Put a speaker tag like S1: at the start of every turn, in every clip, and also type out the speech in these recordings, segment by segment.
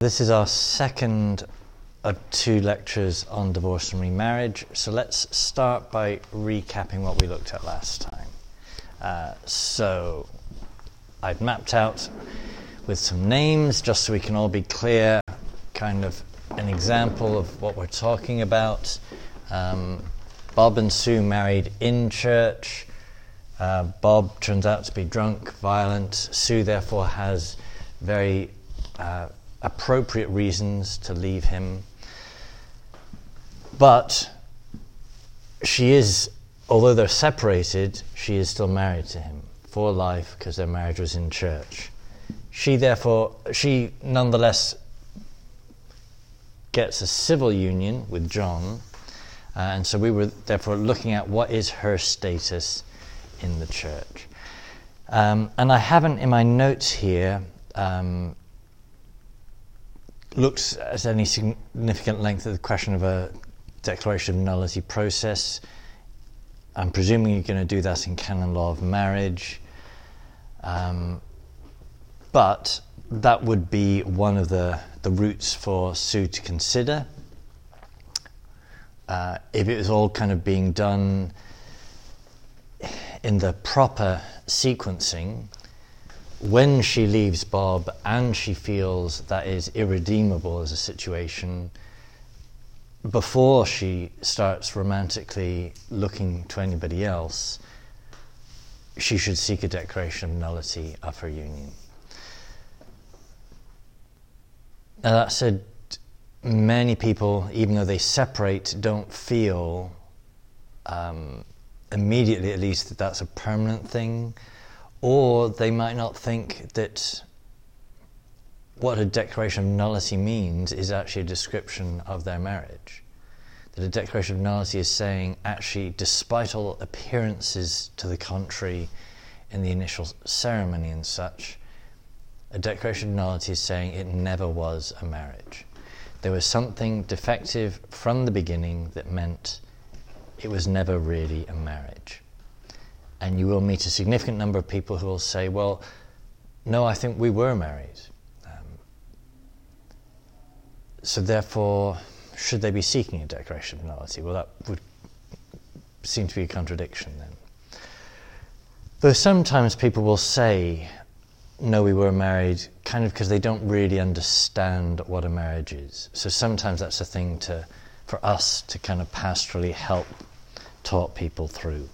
S1: This is our second of two lectures on divorce and remarriage. So let's start by recapping what we looked at last time. Uh, so I've mapped out with some names just so we can all be clear, kind of an example of what we're talking about. Um, Bob and Sue married in church. Uh, Bob turns out to be drunk, violent. Sue, therefore, has very uh, appropriate reasons to leave him. But she is, although they're separated, she is still married to him for life because their marriage was in church. She, therefore, she nonetheless gets a civil union with John. Uh, and so we were therefore looking at what is her status in the church. Um, and I haven't in my notes here um, looked at any significant length at the question of a declaration of nullity process. I'm presuming you're going to do that in canon law of marriage. Um, but that would be one of the, the routes for Sue to consider. Uh, if it was all kind of being done in the proper sequencing, when she leaves Bob and she feels that is irredeemable as a situation, before she starts romantically looking to anybody else, she should seek a declaration of nullity of her union. Now, that said, many people, even though they separate, don't feel um, immediately, at least, that that's a permanent thing, or they might not think that what a declaration of nullity means is actually a description of their marriage. That a declaration of nullity is saying, actually, despite all appearances to the contrary in the initial ceremony and such, a declaration of nullity is saying it never was a marriage. There was something defective from the beginning that meant it was never really a marriage. And you will meet a significant number of people who will say, well, no, I think we were married. Um, so therefore, should they be seeking a declaration of nullity? Well, that would seem to be a contradiction then. Though sometimes people will say, no, we were married, kind of because they don't really understand what a marriage is. So sometimes that's a thing to, for us to kind of pastorally help talk people through.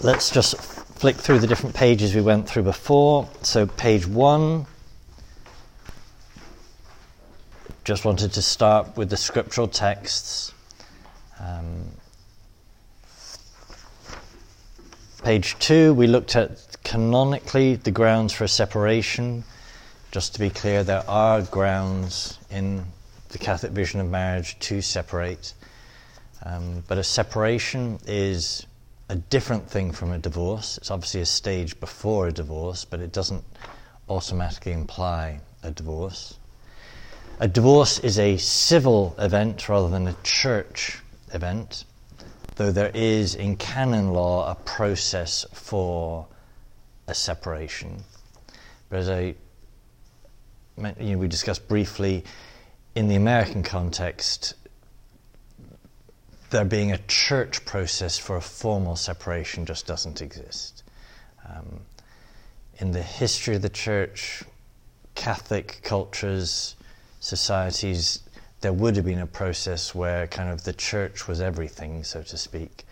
S1: Let's just flick through the different pages we went through before. So, page one. Just wanted to start with the scriptural texts. Um, Page two, we looked at canonically the grounds for separation. Just to be clear, there are grounds in the Catholic vision of marriage to separate. Um, but a separation is a different thing from a divorce. It's obviously a stage before a divorce, but it doesn't automatically imply a divorce. A divorce is a civil event rather than a church event though there is in canon law a process for a separation. But as I, you know, we discussed briefly, in the American context, there being a church process for a formal separation just doesn't exist. Um, in the history of the church, Catholic cultures, societies, there would have been a process where kind of the church was everything, so to speak,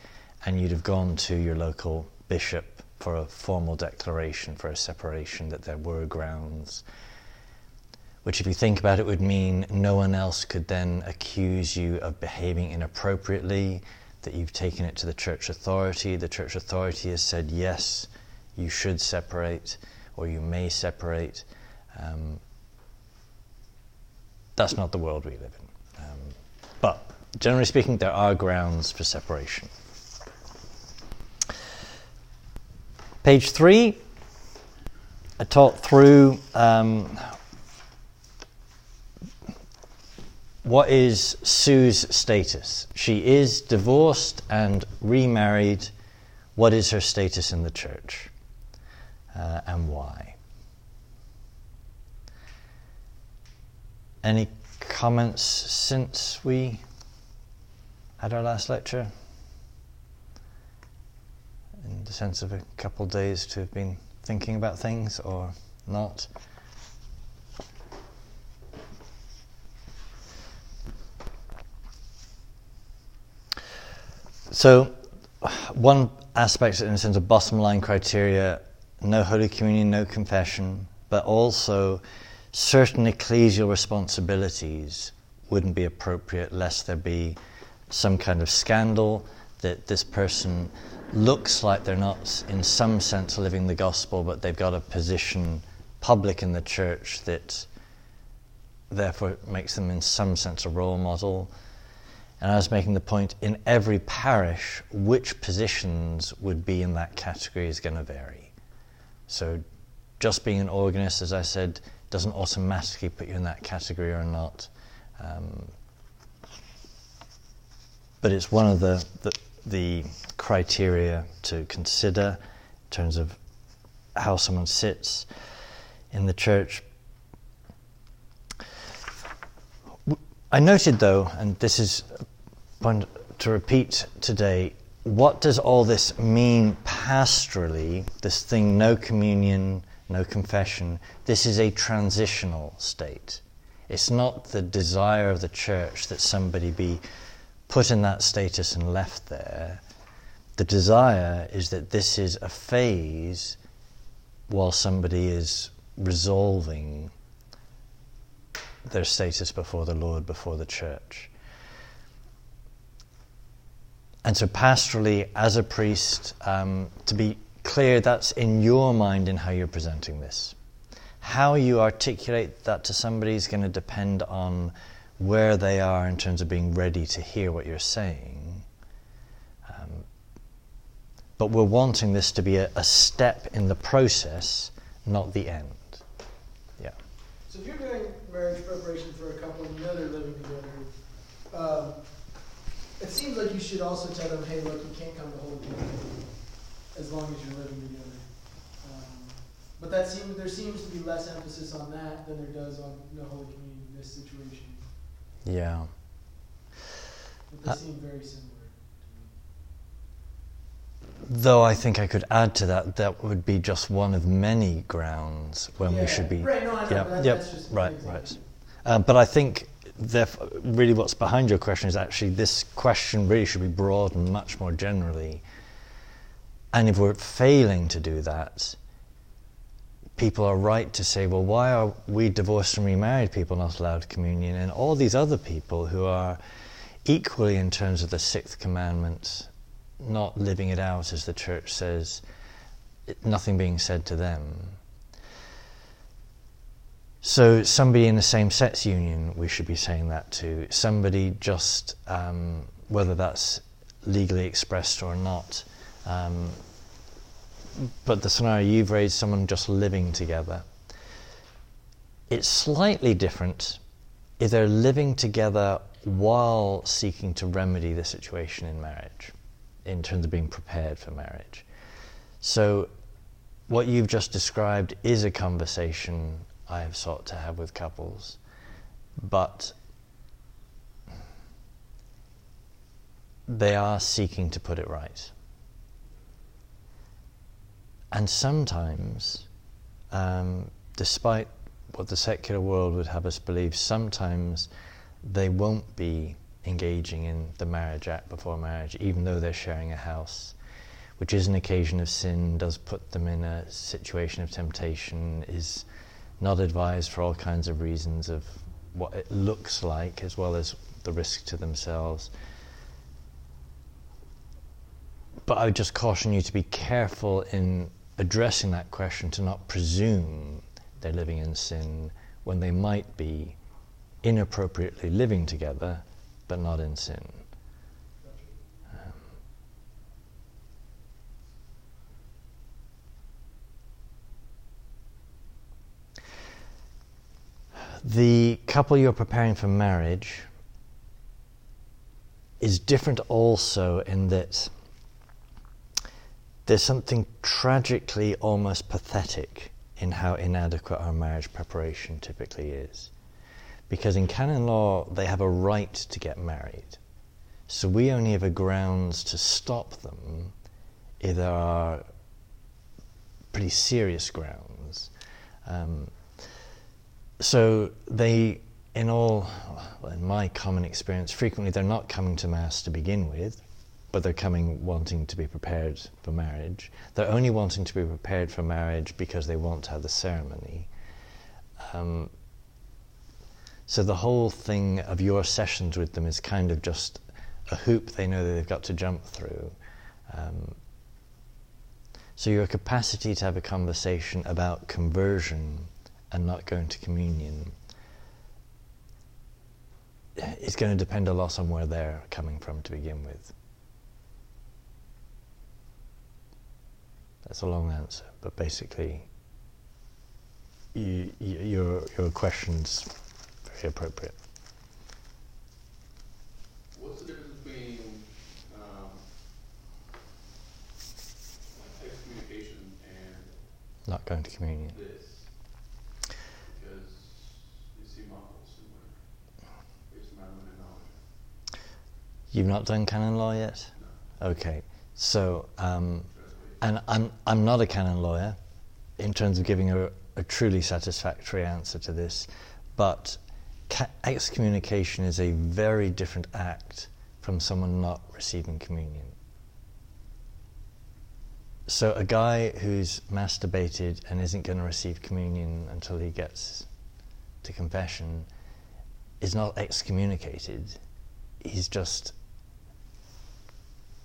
S1: and you'd have gone to your local bishop for a formal declaration for a separation that there were grounds. Which, if you think about it, would mean no one else could then accuse you of behaving inappropriately, that you've taken it to the church authority. The church authority has said, yes, you should separate, or you may separate. Um, that's not the world we live in. But generally speaking, there are grounds for separation. Page three, I talked through um, what is Sue's status. She is divorced and remarried. What is her status in the church? uh, and why. Any comments since we had our last lecture? In the sense of a couple of days to have been thinking about things or not? So, one aspect, in sense, of bottom line criteria no Holy Communion, no confession, but also certain ecclesial responsibilities wouldn't be appropriate lest there be some kind of scandal that this person looks like they're not, in some sense, living the gospel, but they've got a position public in the church that therefore makes them, in some sense, a role model. And I was making the point in every parish, which positions would be in that category is going to vary. So, just being an organist, as I said, doesn't automatically put you in that category or not. Um, but it's one of the, the, the criteria to consider in terms of how someone sits in the church. I noted, though, and this is point to repeat today, what does all this mean pastorally? This thing, no communion, no confession. This is a transitional state. It's not the desire of the church that somebody be put in that status and left there. The desire is that this is a phase while somebody is resolving their status before the Lord, before the church. And so, pastorally, as a priest, um, to be clear, that's in your mind in how you're presenting this. How you articulate that to somebody is going to depend on where they are in terms of being ready to hear what you're saying. Um, but we're wanting this to be a, a, step in the process, not the end. Yeah.
S2: So if you're doing marriage preparation for a couple and you know they're living together, um, it seems like you should also tell them, hey, look, you can't come to Holy Communion as long as you're living together. Um, but that seems there seems to be less emphasis on that than there does on no Holy Communion in this situation.
S1: Yeah.
S2: But they uh, seem very similar.
S1: Though I think I could add to that, that would be just one of many grounds when
S2: yeah.
S1: we should be.
S2: Right, no, I know,
S1: yeah,
S2: that,
S1: yeah,
S2: right,
S1: right. Uh, but I think really what's behind your question is actually this question really should be broadened much more generally. And if we're failing to do that, people are right to say, well, why are we divorced and remarried people not allowed communion? And all these other people who are equally, in terms of the sixth commandment, not living it out as the church says, nothing being said to them. So, somebody in the same sex union, we should be saying that to. Somebody just, um, whether that's legally expressed or not. Um, but the scenario you've raised, someone just living together. It's slightly different if they're living together while seeking to remedy the situation in marriage, in terms of being prepared for marriage. So, what you've just described is a conversation I have sought to have with couples, but they are seeking to put it right. And sometimes, um, despite what the secular world would have us believe, sometimes they won't be engaging in the marriage act before marriage, even though they're sharing a house, which is an occasion of sin, does put them in a situation of temptation, is not advised for all kinds of reasons of what it looks like as well as the risk to themselves. But I would just caution you to be careful in addressing that question to not presume they're living in sin when they might be inappropriately living together but not in sin. The couple you're preparing for marriage is different also in that there's something tragically almost pathetic in how inadequate our marriage preparation typically is. Because in canon law, they have a right to get married. So we only have a grounds to stop them if there are pretty serious grounds. Um, so they, in all, in my common experience, frequently they're not coming to Mass to begin with, but they're coming wanting to be prepared for marriage. They're only wanting to be prepared for marriage because they want to have the ceremony. Um, so the whole thing of your sessions with them is kind of just a hoop they know that they've got to jump through. Um, so your capacity to have a conversation about conversion and not going to communion is going to depend a lot on where they're coming from to begin with. That's a long answer, but basically, you, you, your your question's very appropriate.
S3: What's the difference between um, and
S1: Not going to communion.
S3: this? Because you seem awful similar based on my limited knowledge.
S1: You've not done canon law yet? Okay. So, um, and I'm, I'm not a canon lawyer in terms of giving a, a truly satisfactory answer to this, but ca- excommunication is a very different act from someone not receiving communion. So, a guy who's masturbated and isn't going to receive communion until he gets to confession is not excommunicated. He's just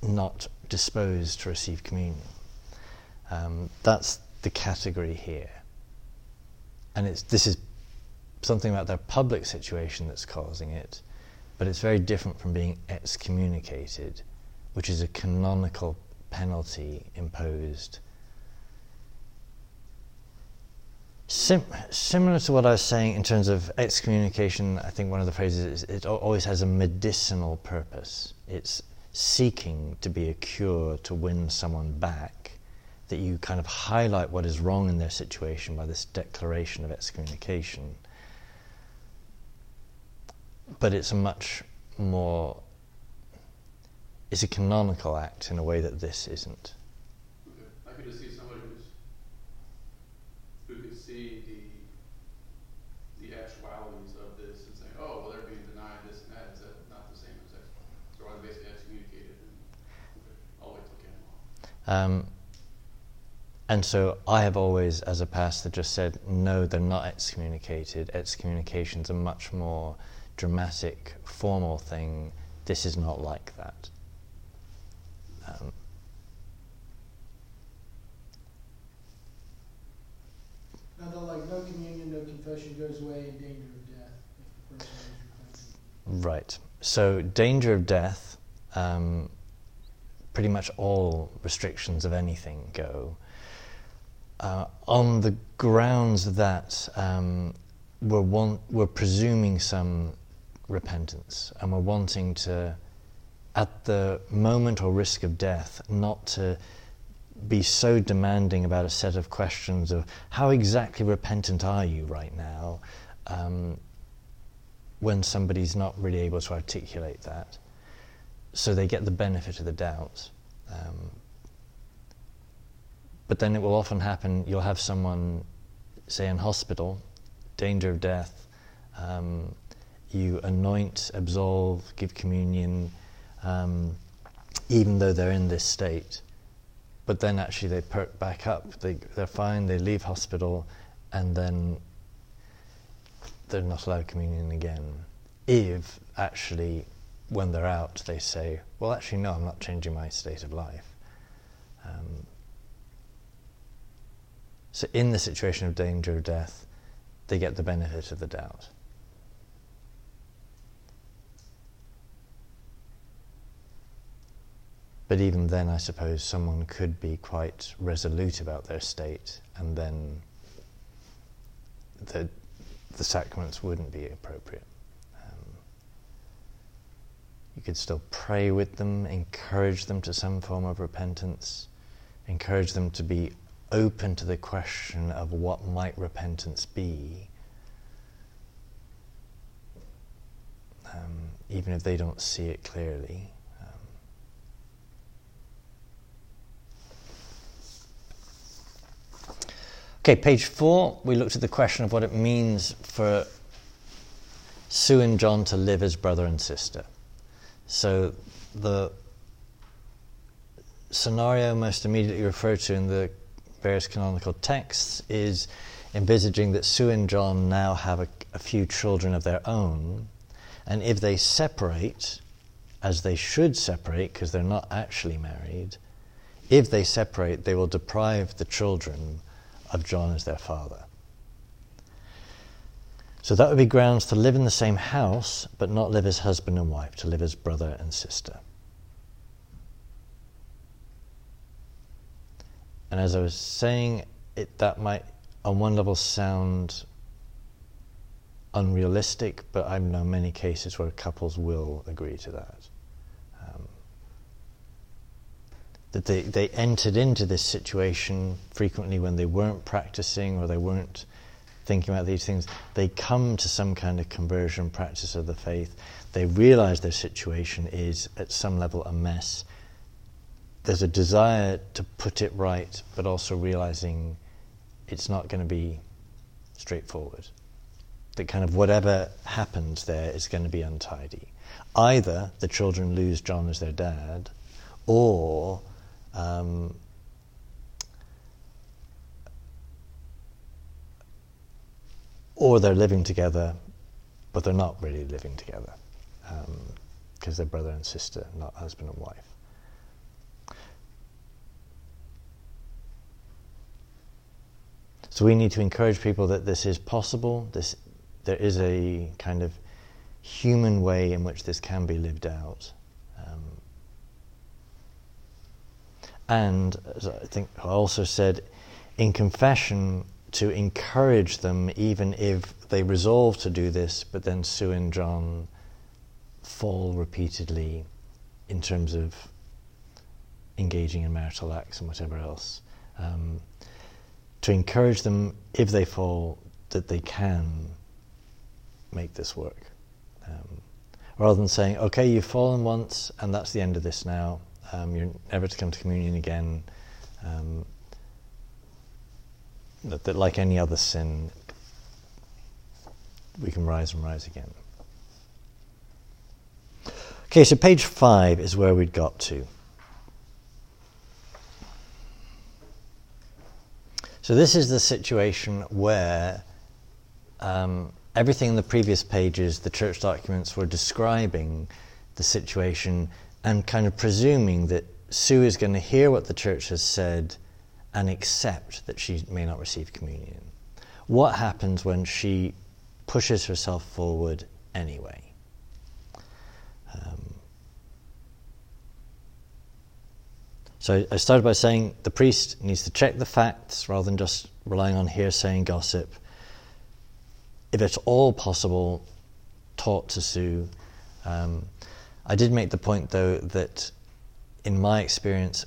S1: not disposed to receive communion. Um, that's the category here. And it's, this is something about their public situation that's causing it, but it's very different from being excommunicated, which is a canonical penalty imposed. Sim- similar to what I was saying in terms of excommunication, I think one of the phrases is it always has a medicinal purpose. It's seeking to be a cure to win someone back, that you kind of highlight what is wrong in their situation by this declaration of excommunication. But it's a much more, it's a canonical act in a way that this isn't.
S3: Okay. I could just see somebody who's who could see the the actualities of this and say, oh, well, they're being denied this and that. Is that not the same as ex? So are they basically excommunicated? And, okay. I'll wait till canon law.
S1: Um, and so I have always, as a pastor, just said, no, they're not excommunicated. Excommunication's a much more dramatic, formal thing. This is not like that. Um,
S2: Now, like no communion, no confession goes away in danger of death if the person is
S1: right. So, danger of death, um, pretty much all restrictions of anything go. Uh, on the grounds that um, we're, want, we're presuming some repentance and we're wanting to, at the moment or risk of death, not to be so demanding about a set of questions of how exactly repentant are you right now um, when somebody's not really able to articulate that. So they get the benefit of the doubt. Um, but then it will often happen you'll have someone, say, in hospital, danger of death. Um, you anoint, absolve, give communion, um, even though they're in this state. But then actually they perk back up. They, they're fine, they leave hospital, and then they're not allowed communion again. If actually, when they're out, they say, well, actually, no, I'm not changing my state of life. Um, so, in the situation of danger of death, they get the benefit of the doubt. But even then, I suppose someone could be quite resolute about their state, and then the, the sacraments wouldn't be appropriate. You could still pray with them, encourage them to some form of repentance, encourage them to be open to the question of what might repentance be, um, even if they don't see it clearly. Um, okay, page four, we looked at the question of what it means for Sue and John to live as brother and sister. So the scenario most immediately referred to in the various canonical texts is envisaging that Sue and John now have a, a, few children of their own, and if they separate, as they should separate because they're not actually married, if they separate, they will deprive the children of John as their father. So that would be grounds to live in the same house, but not live as husband and wife, to live as brother and sister. And as I was saying, it, that might, on one level, sound unrealistic, but I know many cases where couples will agree to that. Um, that they, they entered into this situation frequently when they weren't practicing or they weren't thinking about these things. They come to some kind of conversion practice of the faith. They realize their situation is, at some level, a mess there's a desire to put it right, but also realizing it's not going to be straightforward. That kind of whatever happens there is going to be untidy. Either the children lose John as their dad, or um, or they're living together, but they're not really living together because um, they're brother and sister, not husband and wife. So we need to encourage people that this is possible. This, there is a kind of human way in which this can be lived out. Um, and as I think I also said, in confession, to encourage them, even if they resolve to do this, but then Sue and John fall repeatedly in terms of engaging in marital acts and whatever else. Um, to encourage them, if they fall, that they can make this work. Um, rather than saying, okay, you've fallen once and that's the end of this now, um, you're never to come to communion again. That, that, like any other sin, we can rise and rise again. Okay, so page five is where we'd got to. So this is the situation where um, everything in the previous pages, the church documents were describing the situation and kind of presuming that Sue is going to hear what the church has said and accept that she may not receive communion. What happens when she pushes herself forward anyway? Um, So I started by saying the priest needs to check the facts rather than just relying on hearsay and gossip. If it's all possible, talk to Sue. Um, I did make the point, though, that in my experience,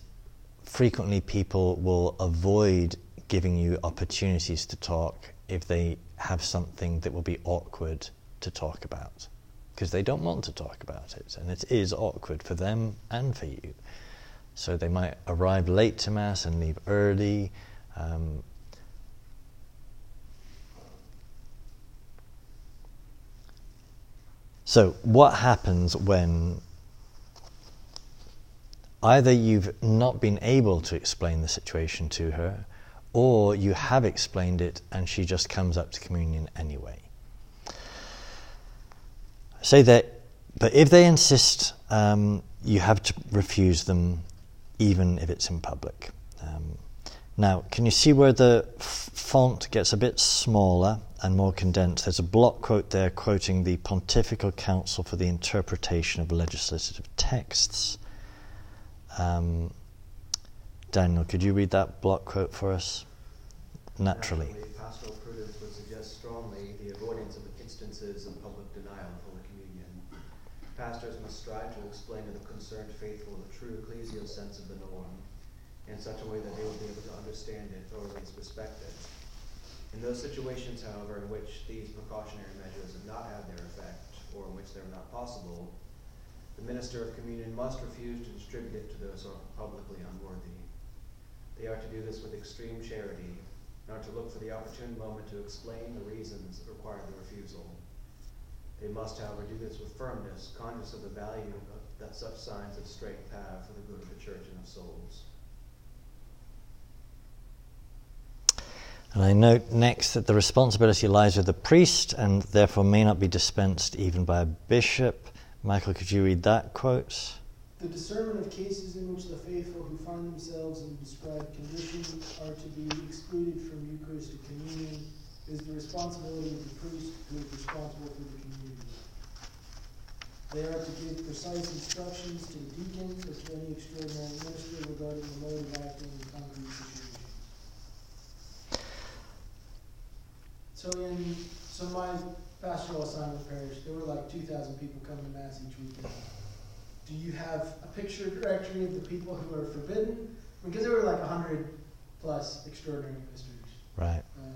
S1: frequently people will avoid giving you opportunities to talk if they have something that will be awkward to talk about because they don't want to talk about it and it is awkward for them and for you. So they might arrive late to Mass and leave early. Um, so, what happens when either you've not been able to explain the situation to her, or you have explained it and she just comes up to communion anyway? Say that, but if they insist, um, you have to refuse them even if it's in public. Um, now, can you see where the f- font gets a bit smaller and more condensed? There's a block quote there quoting the Pontifical Council for the Interpretation of Legislative Texts. Um, Daniel, could you read that block quote for us? Naturally.
S4: Pastoral prudence would suggest strongly the avoidance of instances of public denial of Holy Communion. Pastors must strive to explain to the concerned faithful the true ecclesial sense of the norm in such a way that they will be able to understand it or at least respect it. In those situations, however, in which these precautionary measures have not had their effect or in which they're not possible, the minister of communion must refuse to distribute it to those who are publicly unworthy. They are to do this with extreme charity, and are to look for the opportune moment to explain the reasons that require the refusal. They must, however, do this with firmness, conscious of the value that such signs of strength have for the good of the church and of souls.
S1: And I note next that the responsibility lies with the priest and therefore may not be dispensed even by a bishop. Michael, could you read that quote?
S2: The discernment of cases in which the faithful who find themselves in described conditions are to be excluded from Eucharistic communion is the responsibility of the priest who is responsible for the community. They are to give precise instructions to the deacons or to any extraordinary minister regarding the mode of acting in concrete situations. So in so my pastoral assignment parish, there were like two thousand people coming to mass each weekend. Do you have a picture directory of the people who are forbidden? Because there were like hundred plus extraordinary ministers.
S1: Right.
S2: Um,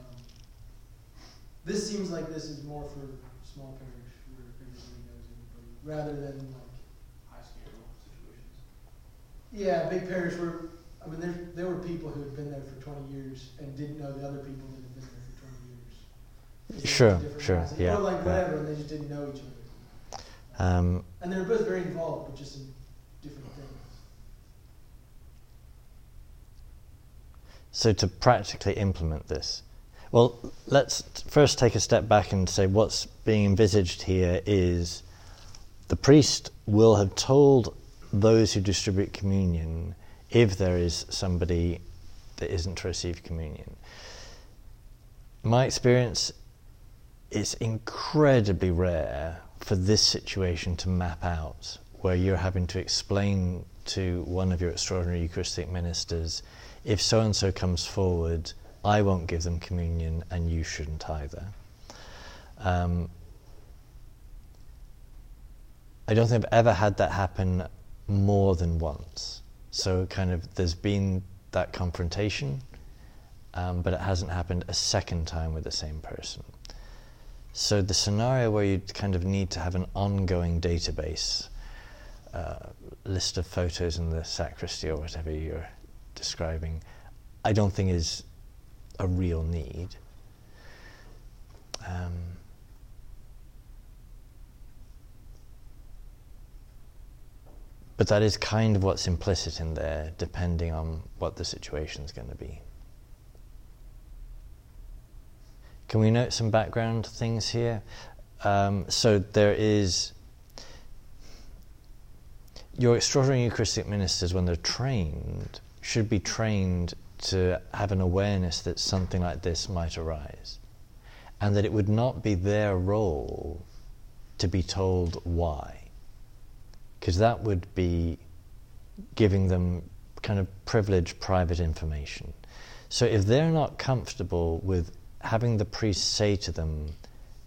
S2: this seems like this is more for small parish where everybody knows everybody, rather than like
S3: High scale situations.
S2: yeah, big parish where I mean there there were people who had been there for twenty years and didn't know the other people that had been there for twenty years. 'Cause they
S1: Sure,
S2: went to different
S1: sure, yeah,
S2: Or like
S1: yeah.
S2: and they just didn't know each other.
S1: Um,
S2: And they were both very involved, but just in different things.
S1: so to practically implement this, well, let's first take a step back and say what's being envisaged here is the priest will have told those who distribute communion if there is somebody that isn't to receive communion. My experience is incredibly rare for this situation to map out where you're having to explain to one of your extraordinary Eucharistic ministers if so and so comes forward, I won't give them communion and you shouldn't either. Um, I don't think I've ever had that happen more than once. So, kind of, there's been that confrontation, um, but it hasn't happened a second time with the same person. So, the scenario where you kind of need to have an ongoing database, uh, list of photos in the sacristy or whatever you're describing, I don't think is a real need. Um, but that is kind of what's implicit in there, depending on what the situation is going to be. Can we note some background things here? Um, so there is your extraordinary Eucharistic ministers, when they're trained, should be trained to have an awareness that something like this might arise, and that it would not be their role to be told why, because that would be giving them kind of privileged private information. So if they're not comfortable with having the priest say to them,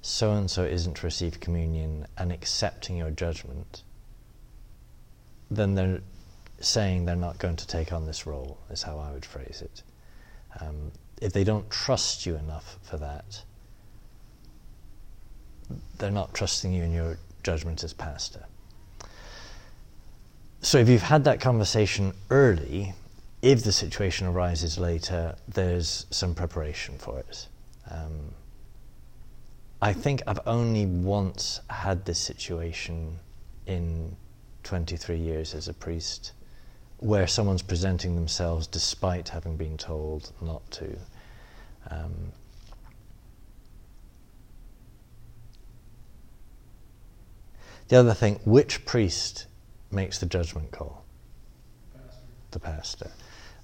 S1: so and so isn't to receive communion, and accepting your judgment, then they're saying they're not going to take on this role, is how I would phrase it. Um, if they don't trust you enough for that, they're not trusting you in your judgment as pastor. So if you've had that conversation early, if the situation arises later, there's some preparation for it. Um, I think I've only once had this situation in 23 years as a priest where someone's presenting themselves despite having been told not to. Um, the other thing, which priest makes the judgment call?
S2: Pastor.
S1: the pastor.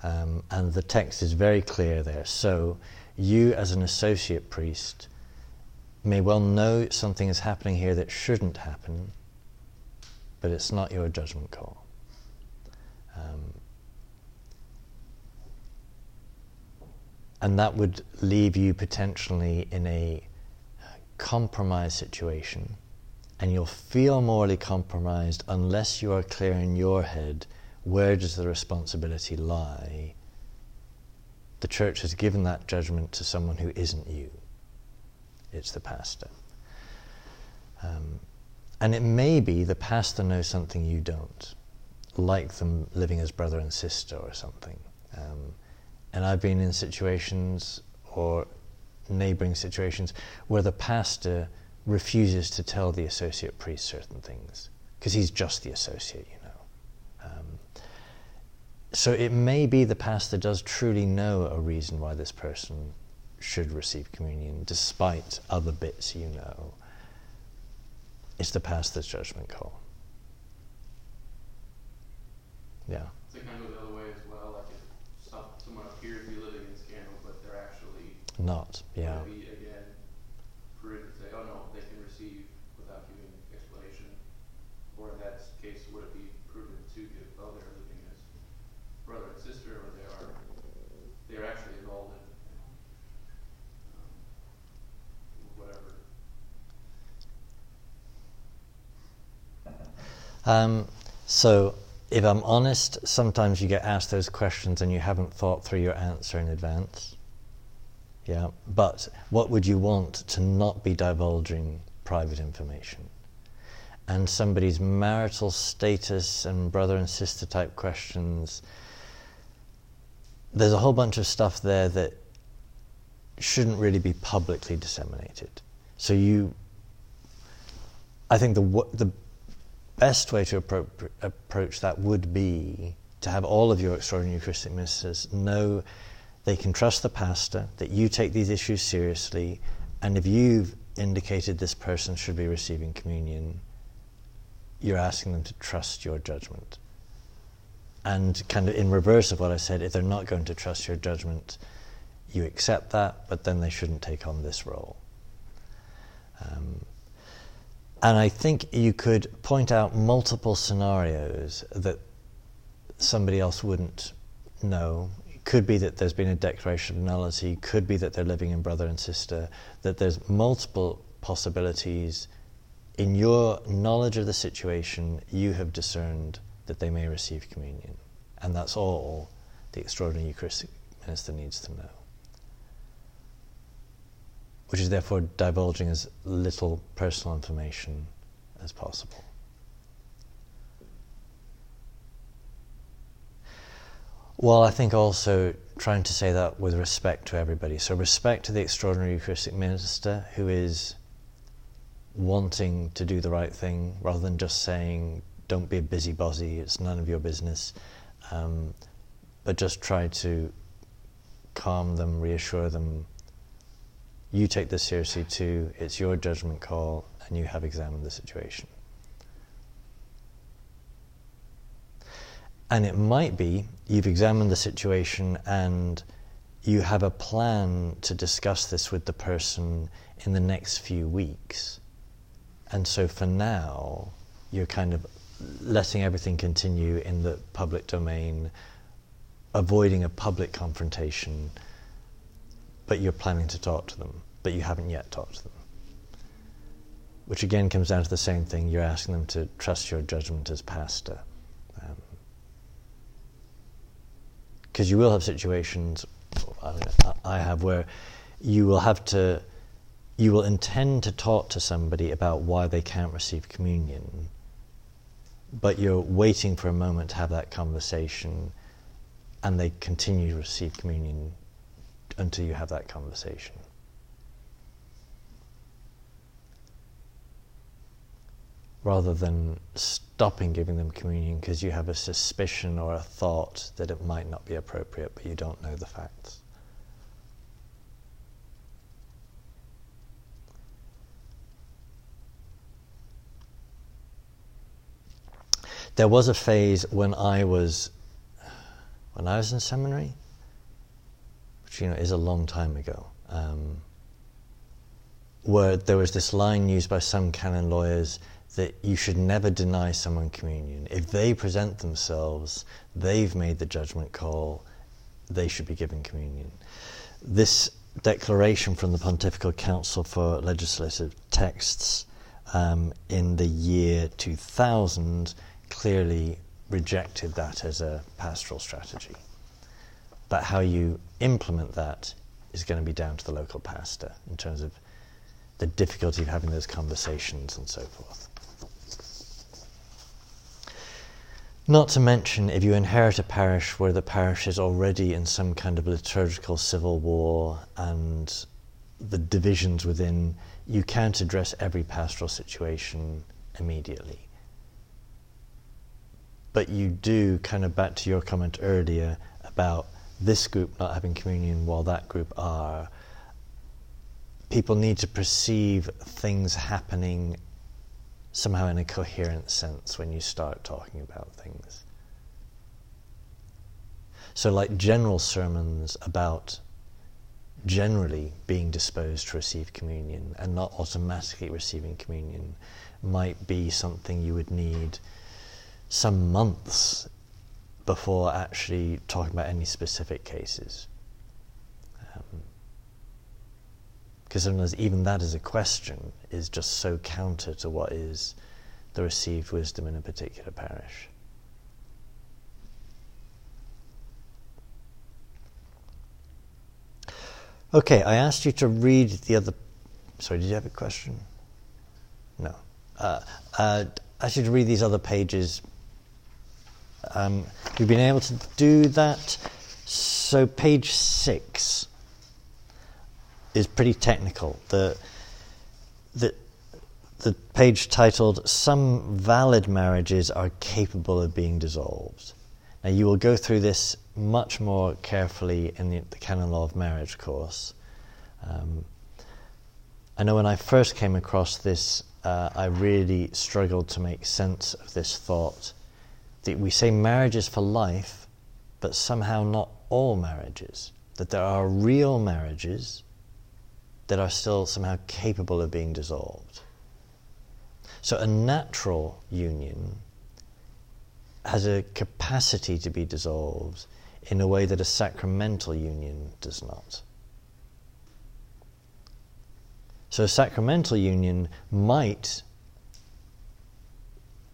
S1: Um, and the text is very clear there. So, you as an associate priest may well know something is happening here that shouldn't happen, but it's not your judgment call. Um, and that would leave you potentially in a compromised situation, and you'll feel morally compromised unless you are clear in your head where does the responsibility lie the church has given that judgment to someone who isn't you. It's the pastor. Um, and it may be the pastor knows something you don't, like them living as brother and sister or something. Um, and I've been in situations or neighboring situations where the pastor refuses to tell the associate priest certain things because he's just the associate, you know. So it may be the pastor does truly know a reason why this person should receive communion, despite other bits you know. It's the pastor's judgment call. Yeah.
S3: So kind of the other way as well, like if someone appears to be living in scandal, but they're actually,
S1: Not, yeah.
S3: be again, prudent to say, oh no, they can receive without giving explanation? Or in that case, would it be prudent to give, oh, they're living as brother and sister, or they are, they're actually involved in, you know, um, whatever.
S1: Um, so, if I'm honest, sometimes you get asked those questions and you haven't thought through your answer in advance. Yeah, but what would you want to not be divulging private information? And somebody's marital status and brother and sister type questions, there's a whole bunch of stuff there that shouldn't really be publicly disseminated. So you, I think the the best way to appro- approach that would be to have all of your extraordinary Eucharistic ministers know they can trust the pastor, that you take these issues seriously, and if you've indicated this person should be receiving communion, you're asking them to trust your judgment. And kind of in reverse of what I said, if they're not going to trust your judgment, you accept that, but then they shouldn't take on this role. Um, and I think you could point out multiple scenarios that somebody else wouldn't know. It could be that there's been a declaration of nullity, could be that they're living in brother and sister, that there's multiple possibilities. In your knowledge of the situation, you have discerned that they may receive communion. And that's all the extraordinary Eucharistic minister needs to know which is therefore divulging as little personal information as possible. Well, I think also trying to say that with respect to everybody. So, respect to the extraordinary Eucharistic minister who is wanting to do the right thing rather than just saying, don't be a busybody, it's none of your business, um, but just try to calm them, reassure them you take this seriously too. It's your judgment call, and you have examined the situation. And it might be you've examined the situation and you have a plan to discuss this with the person in the next few weeks. And so for now, you're kind of letting everything continue in the public domain, avoiding a public confrontation but you're planning to talk to them, but you haven't yet talked to them. Which again comes down to the same thing you're asking them to trust your judgment as pastor. Because um, you will have situations, I, mean, I have, where you will have to, you will intend to talk to somebody about why they can't receive communion, but you're waiting for a moment to have that conversation and they continue to receive communion until you have that conversation. Rather than stopping giving them communion because you have a suspicion or a thought that it might not be appropriate, but you don't know the facts. There was a phase when I was when I was in seminary which you know is a long time ago, um, where there was this line used by some canon lawyers that you should never deny someone communion. If they present themselves, they've made the judgment call, they should be given communion. This declaration from the Pontifical Council for Legislative Texts um, in the year 2000 clearly rejected that as a pastoral strategy but how you implement that is going to be down to the local pastor in terms of the difficulty of having those conversations and so forth. Not to mention, if you inherit a parish where the parish is already in some kind of liturgical civil war and the divisions within, you can't address every pastoral situation immediately. But you do, kind of back to your comment earlier about this group not having communion while that group are, people need to perceive things happening somehow in a coherent sense when you start talking about things. So, like general sermons about generally being disposed to receive communion and not automatically receiving communion might be something you would need some months before actually talking about any specific cases. Because sometimes even that as a question is just so counter to what is the received wisdom in a particular parish. Okay, I asked you to read the other. Sorry, did you have a question? No. Uh, uh, I asked you to read these other pages. Um, you've been able to do that. So, page six is pretty technical. The, the, the page titled Some Valid Marriages Are Capable of Being Dissolved. Now, you will go through this much more carefully in the, the Canon Law of Marriage course. Um, I know when I first came across this, uh, I really struggled to make sense of this thought that we say marriage is for life, but somehow not all marriages. That there are real marriages that are still somehow capable of being dissolved. So a natural union has a capacity to be dissolved in a way that a sacramental union does not. So a sacramental union might,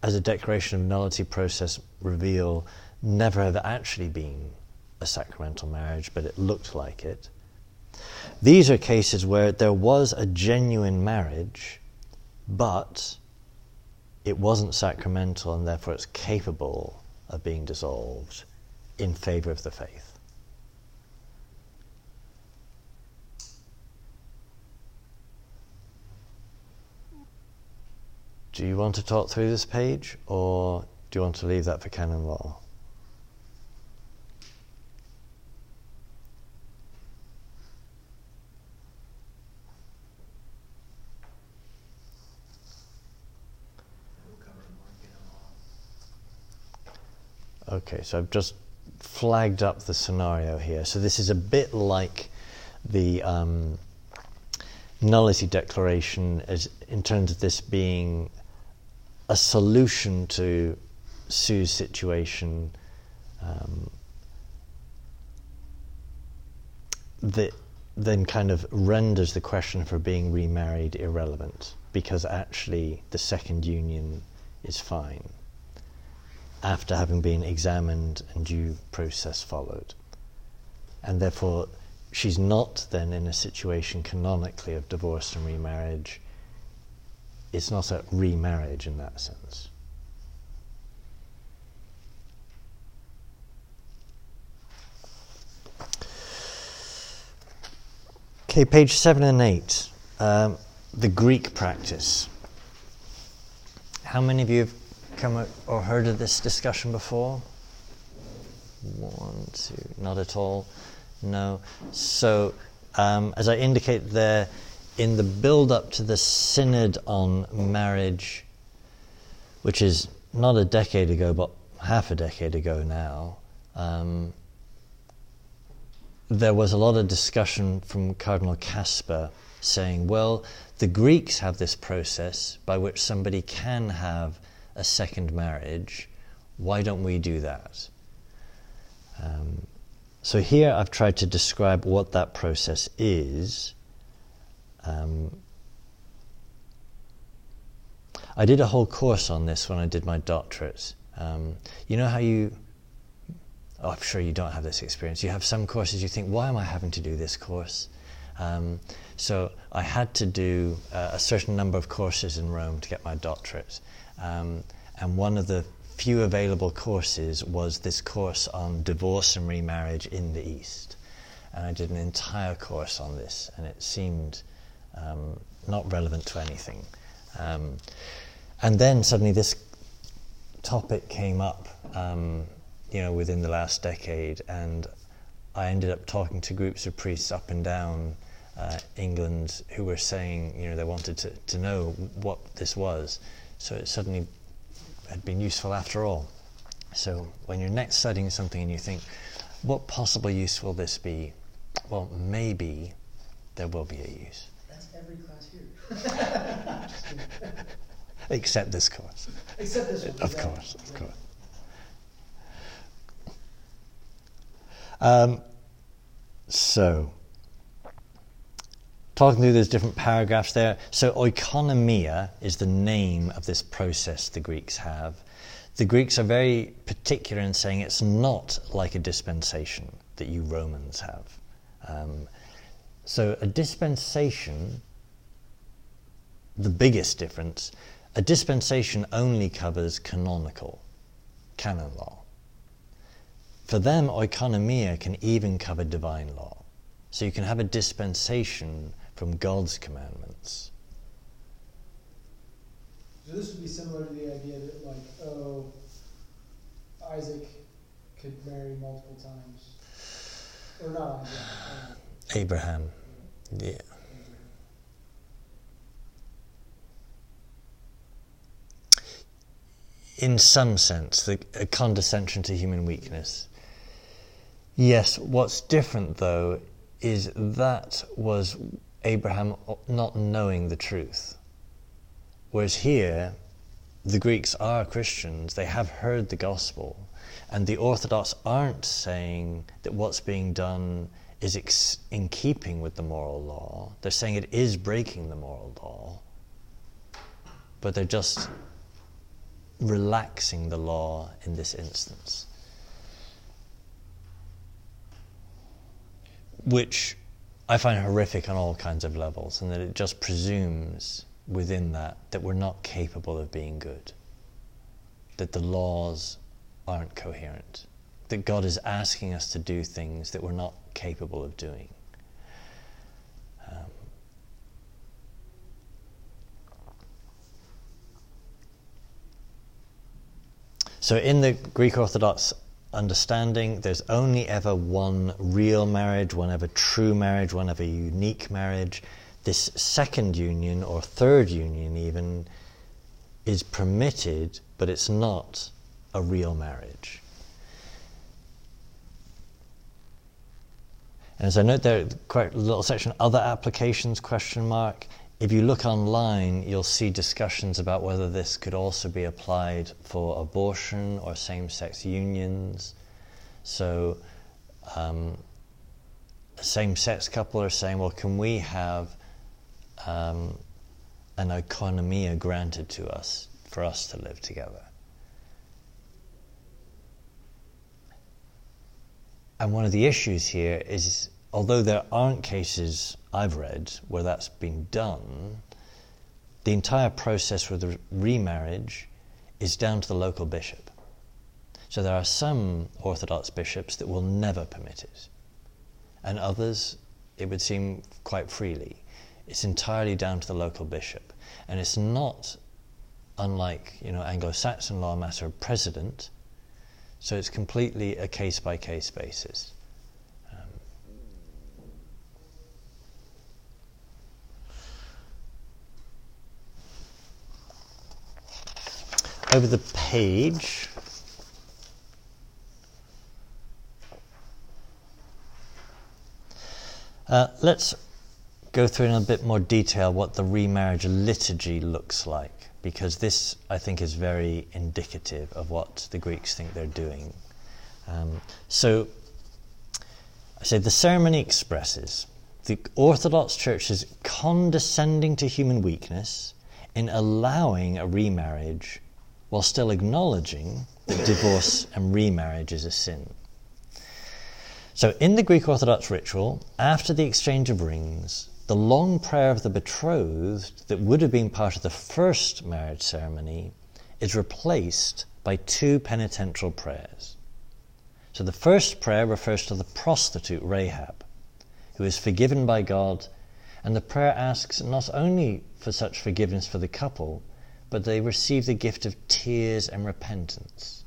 S1: as a declaration of nullity process reveal, never have actually been a sacramental marriage, but it looked like it. These are cases where there was a genuine marriage, but it wasn't sacramental and therefore it's capable of being dissolved in favor of the faith. Do you want to talk through this page or do you want to leave that for canon law? Okay, so I've just flagged up the scenario here. So this is a bit like the um, nullity declaration as in terms of this being a solution to Sue's situation um, that then kind of renders the question for being remarried irrelevant because actually the second union is fine after having been examined and due process followed. And therefore, she's not then in a situation canonically of divorce and remarriage. It's not a remarriage in that sense. Okay, page seven and eight. Um, the Greek practice. How many of you have come or heard of this discussion before? One, two, not at all. No. So, um, as I indicate there, in the build up to the synod on marriage, which is not a decade ago, but half a decade ago now, um, there was a lot of discussion from Cardinal Kasper saying, well, the Greeks have this process by which somebody can have a second marriage. Why don't we do that? Um, so here I've tried to describe what that process is. Um, I did a whole course on this when I did my doctorate. Um, you know how you. oh, I'm sure you don't have this experience. You have some courses you think, why am I having to do this course? Um, so I had to do uh, a certain number of courses in Rome to get my doctorate. Um, and one of the few available courses was this course on divorce and remarriage in the East. And I did an entire course on this, and it seemed um, not relevant to anything. Um, and then suddenly this topic came up, um, you know, within the last decade, and I ended up talking to groups of priests up and down uh, England who were saying, you know, they wanted to, to know what this was. So it suddenly had been useful after all. So when you're next studying something and you think, what possible use will this be? Well, maybe there will be a use.
S2: That's every class here.
S1: Except this course.
S2: Except this one.
S1: Of course, of course. Um, so, talking through those different paragraphs there. So, oikonomia is the name of this process the Greeks have. The Greeks are very particular in saying it's not like a dispensation that you Romans have. Um, so, a dispensation, the biggest difference, a dispensation only covers canonical, canon law. For them, oikonomia can even cover divine law. So you can have a dispensation from God's commandments.
S2: So this would be similar to the idea that, like, oh, Isaac could marry multiple times, or not Isaac. uh,
S1: Abraham, yeah. In some sense, the, a condescension to human weakness. Yes, what's different though is that was Abraham not knowing the truth. Whereas here, the Greeks are Christians, they have heard the gospel, and the Orthodox aren't saying that what's being done is ex- in keeping with the moral law. They're saying it is breaking the moral law, but they're just relaxing the law in this instance. Which I find horrific on all kinds of levels, and that it just presumes within that that we're not capable of being good, that the laws aren't coherent, that God is asking us to do things that we're not capable of doing. Um, so, in the Greek Orthodox understanding, there's only ever one real marriage, one ever true marriage, one ever unique marriage. This second union, or third union even, is permitted, but it's not a real marriage. And as I note there, quite a little section, other applications, question mark. If you look online, you'll see discussions about whether this could also be applied for abortion or same sex unions. So, um, a same sex couple are saying, well, can we have um, an oikonomia granted to us for us to live together? And one of the issues here is, although there aren't cases I've read where that's been done, the entire process with the remarriage is down to the local bishop. So there are some Orthodox bishops that will never permit it, and others, it would seem, quite freely. It's entirely down to the local bishop, and it's not unlike you know Anglo-Saxon law a matter of precedent. So it's completely a case by case basis. Over the page, uh, let's go through in a bit more detail what the remarriage liturgy looks like because this, I think, is very indicative of what the Greeks think they're doing. Um, so, I say the ceremony expresses the Orthodox Church's condescending to human weakness in allowing a remarriage while still acknowledging that divorce and remarriage is a sin. So, in the Greek Orthodox ritual, after the exchange of rings, the long prayer of the betrothed that would have been part of the first marriage ceremony is replaced by two penitential prayers. So, the first prayer refers to the prostitute Rahab, who is forgiven by God, and the prayer asks not only for such forgiveness for the couple, but they receive the gift of tears and repentance.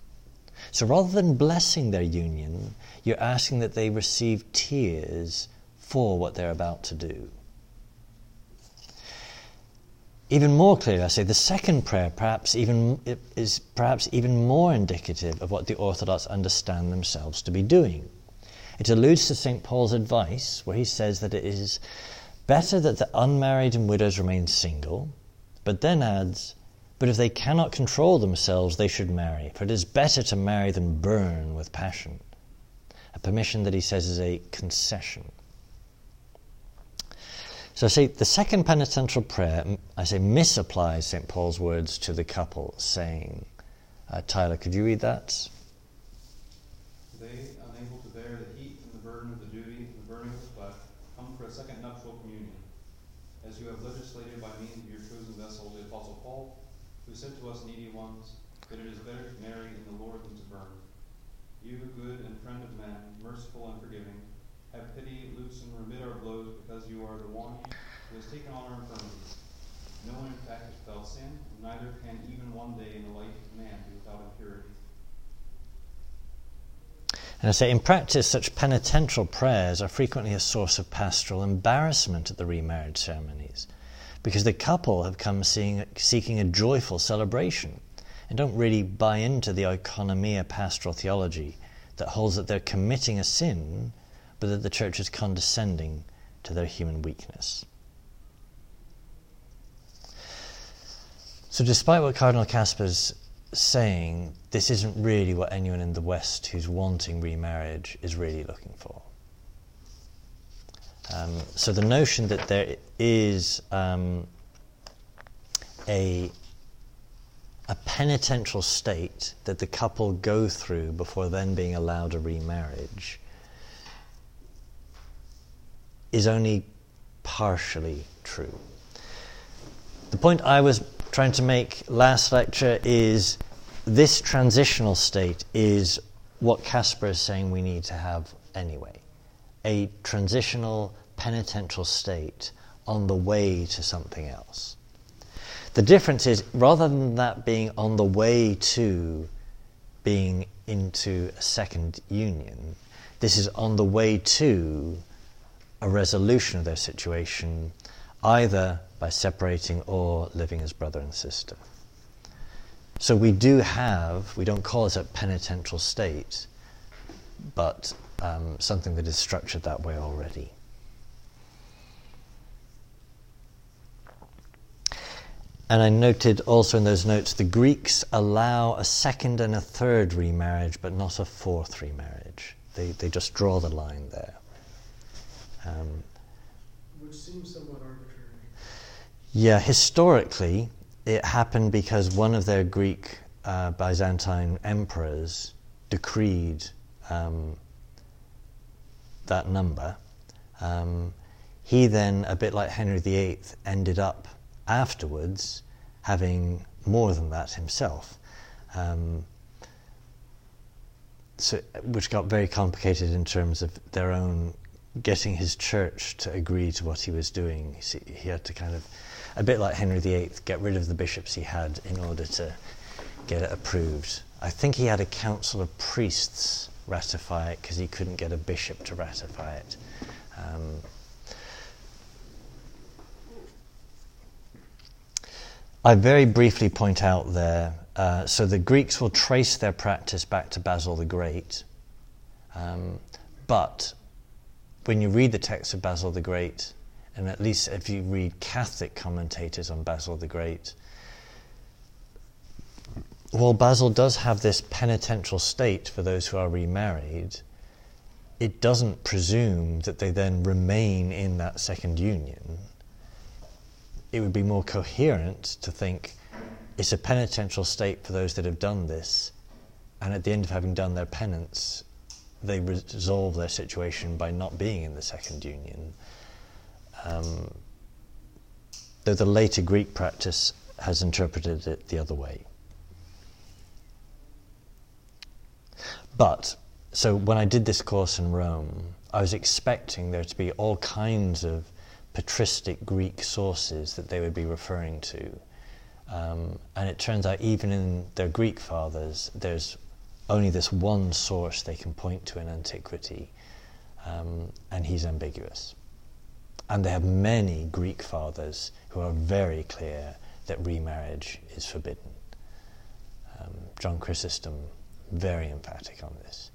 S1: So rather than blessing their union, you're asking that they receive tears for what they're about to do. Even more clearly, I say the second prayer perhaps even is perhaps even more indicative of what the Orthodox understand themselves to be doing. It alludes to St. Paul's advice, where he says that it is better that the unmarried and widows remain single, but then adds, but if they cannot control themselves, they should marry, for it is better to marry than burn with passion. A permission that he says is a concession. So I say the second penitential prayer, I say misapplies St. Paul's words to the couple, saying, uh, Tyler, could you read that?
S3: They, unable to bear the heat and the burden of the duty and the burning of the flesh, come for a second nuptial communion. As you have legislated by means of your chosen vessel, the Apostle Paul, who said to us needy ones, that it is better to marry in the Lord than to burn. You, good and friend of men, merciful and forgiving, have pity, loosen, remit our blows, because you are the one who has taken on our infirmities. No one, in fact, has felt sin, and neither can even one day in the life of man be without impurity.
S1: And I say, in practice, such penitential prayers are frequently a source of pastoral embarrassment at the remarriage ceremonies, because the couple have come seeing, seeking a joyful celebration and don't really buy into the oikonomia pastoral theology that holds that they're committing a sin but that the church is condescending to their human weakness. So, despite what Cardinal Kasper's saying, this isn't really what anyone in the West who's wanting remarriage is really looking for. Um, so, the notion that there is um, a a penitential state that the couple go through before then being allowed a remarriage is only partially true. The point I was trying to make last lecture is this transitional state is what Kasper is saying we need to have anyway a transitional penitential state on the way to something else. The difference is rather than that being on the way to being into a second union, this is on the way to a resolution of their situation, either by separating or living as brother and sister. So we do have, we don't call it a penitential state, but um, something that is structured that way already. And I noted also in those notes the Greeks allow a second and a third remarriage, but not a fourth remarriage. They, they just draw the line there.
S2: Um, Which seems somewhat arbitrary.
S1: Yeah, historically, it happened because one of their Greek uh, Byzantine emperors decreed um, that number. Um, he then, a bit like Henry VIII, ended up afterwards having more than that himself. Um, so, which got very complicated in terms of their own getting his church to agree to what he was doing. He had to kind of, a bit like Henry VIII, get rid of the bishops he had in order to get it approved. I think he had a council of priests ratify it because he couldn't get a bishop to ratify it. Um, I very briefly point out there uh, so the Greeks will trace their practice back to Basil the Great, um, but when you read the text of Basil the Great, and at least if you read Catholic commentators on Basil the Great, while Basil does have this penitential state for those who are remarried, it doesn't presume that they then remain in that second union. It would be more coherent to think it's a penitential state for those that have done this, and at the end of having done their penance, they resolve their situation by not being in the second union. Um, though the later Greek practice has interpreted it the other way. But, so when I did this course in Rome, I was expecting there to be all kinds of patristic Greek sources that they would be referring to. Um, and it turns out, even in their Greek fathers, there's only this one source they can point to in antiquity, um, and he's ambiguous. And they have many Greek fathers who are very clear that remarriage is forbidden. Um, John Chrysostom, very emphatic on this.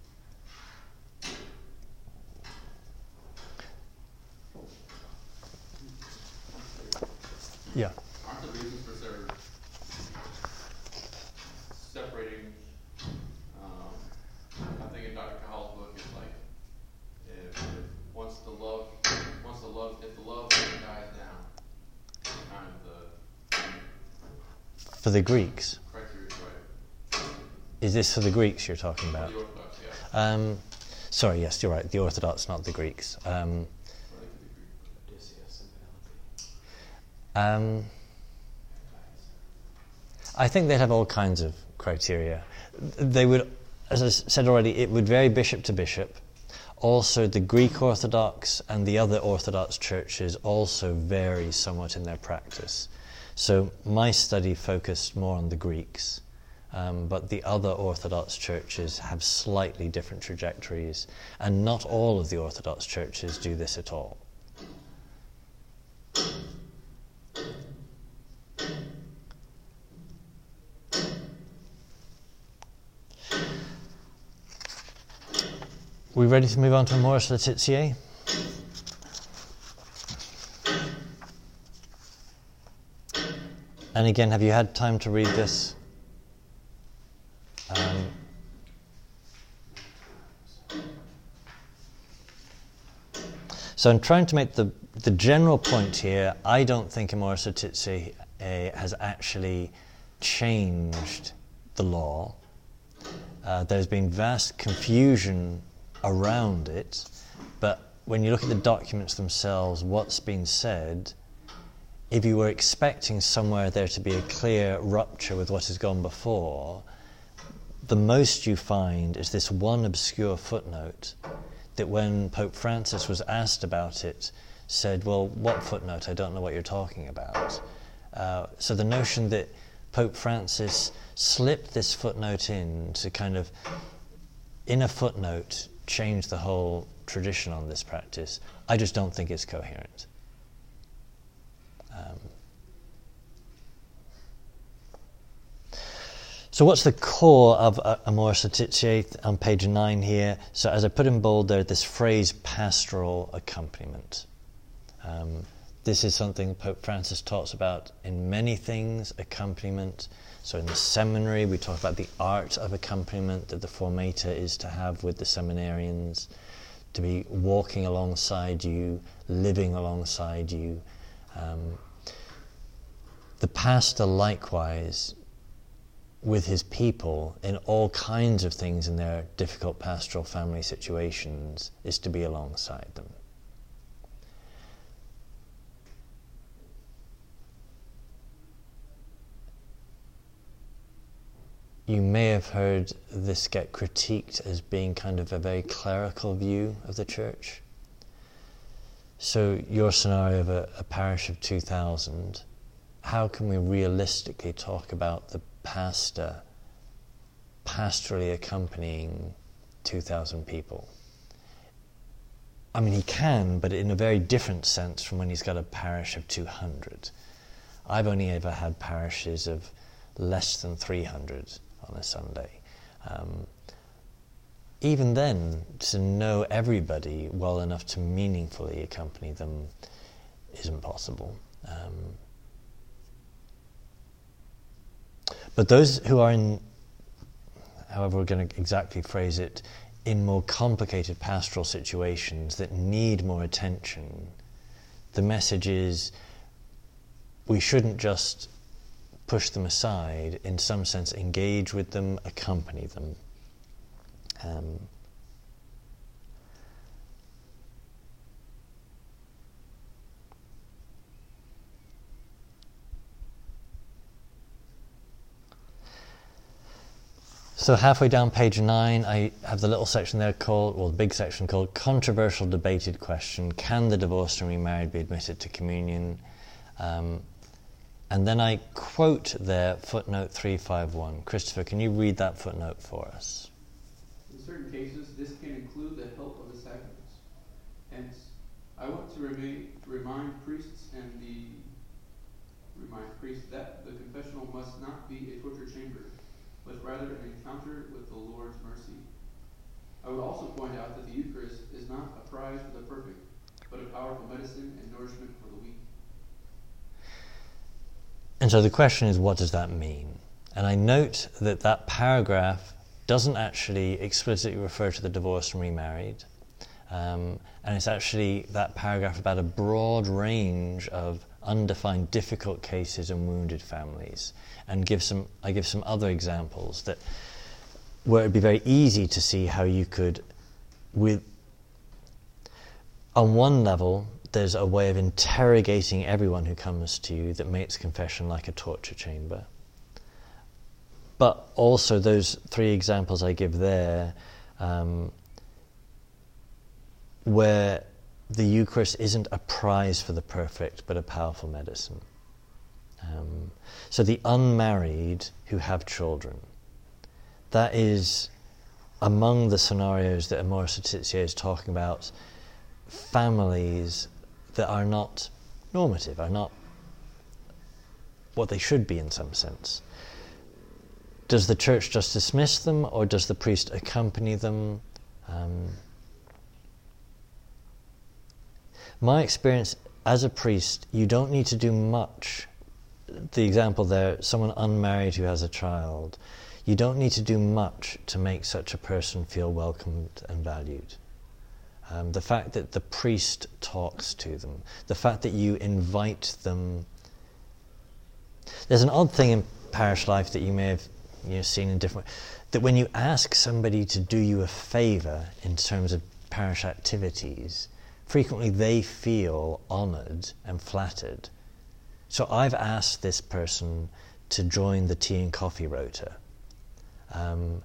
S1: Yeah.
S3: Aren't the reasons for their separating, um, I think in Dr. Cahal's book, it's like, if, if once the love, once the love, if the love dies down, kind of the
S1: For the Greeks,
S3: is
S1: this for the Greeks you're talking about?
S3: the Orthodox, yeah.
S1: Um, sorry, yes, you're right. The Orthodox, not the Greeks. Um,
S3: Or they could be Greek.
S4: Odysseus and Penelope.
S1: um, I think they'd have all kinds of criteria. They would, as I said already, it would vary bishop to bishop. Also, the Greek Orthodox and the other Orthodox churches also vary somewhat in their practice. So, my study focused more on the Greeks, um, but the other Orthodox churches have slightly different trajectories, and not all of the Orthodox churches do this at all. We ready to move on to Amoris Laetitia? And again, have you had time to read this? Um, so I'm trying to make the, the general point here. I don't think Amoris Laetitia uh, has actually changed the law. Uh, there's been vast confusion around it, but when you look at the documents themselves, what's been said, if you were expecting somewhere there to be a clear rupture with what has gone before, the most you find is this one obscure footnote that when Pope Francis was asked about it, said, Well, what footnote? I don't know what you're talking about. Uh, so the notion that Pope Francis slipped this footnote in to kind of, in a footnote, change the whole tradition on this practice, I just don't think it's coherent. Um, so, what's the core of uh, Amoris Laetitia on page 9 here? So, as I put in bold there, this phrase pastoral accompaniment. Um, this is something Pope Francis talks about in many things accompaniment. So, in the seminary, we talk about the art of accompaniment that the formator is to have with the seminarians, to be walking alongside you, living alongside you. Um, the pastor, likewise, with his people in all kinds of things in their difficult pastoral family situations, is to be alongside them. You may have heard this get critiqued as being kind of a very clerical view of the church. So, your scenario of a, a parish of 2,000, how can we realistically talk about the pastor pastorally accompanying 2,000 people? I mean, he can, but in a very different sense from when he's got a parish of 200. I've only ever had parishes of less than 300 on a Sunday. Um, even then, to know everybody well enough to meaningfully accompany them isn't possible. Um, but those who are in, however, we're going to exactly phrase it, in more complicated pastoral situations that need more attention, the message is we shouldn't just push them aside, in some sense, engage with them, accompany them. Um, So halfway down page nine, I have the little section there called, well, the big section called controversial debated question: Can the divorced and remarried be admitted to communion? Um, and then I quote there footnote three five one. Christopher, can you read that footnote for us?
S3: In certain cases, this can include the help of the sacraments. Hence, I want to remain, remind priests and the remind priests that the confessional must not be a torture chamber but rather an encounter with the Lord's mercy. I would also point out that the Eucharist is not a prize for the perfect, but a powerful medicine and nourishment for the weak.
S1: And so the question is, what does that mean? And I note that that paragraph doesn't actually explicitly refer to the divorced and remarried. Um, and it's actually that paragraph about a broad range of undefined difficult cases and wounded families. And give some I give some other examples that where it'd be very easy to see how you could with on one level there's a way of interrogating everyone who comes to you that makes confession like a torture chamber. But also those three examples I give there um, where the Eucharist isn't a prize for the perfect, but a powerful medicine. Um, so the unmarried who have children, that is among the scenarios that Amoris Laetitia is talking about families that are not normative, are not what they should be in some sense. Does the church just dismiss them, or does the priest accompany them? Um, my experience as a priest, you don't need to do much. The example there, someone unmarried who has a child, you don't need to do much to make such a person feel welcomed and valued. Um, the fact that the priest talks to them, the fact that you invite them. There's an odd thing in parish life that you may have you know, seen in different that when you ask somebody to do you a favour in terms of parish activities, frequently they feel honoured and flattered. So I've asked this person to join the tea and coffee rota. Um,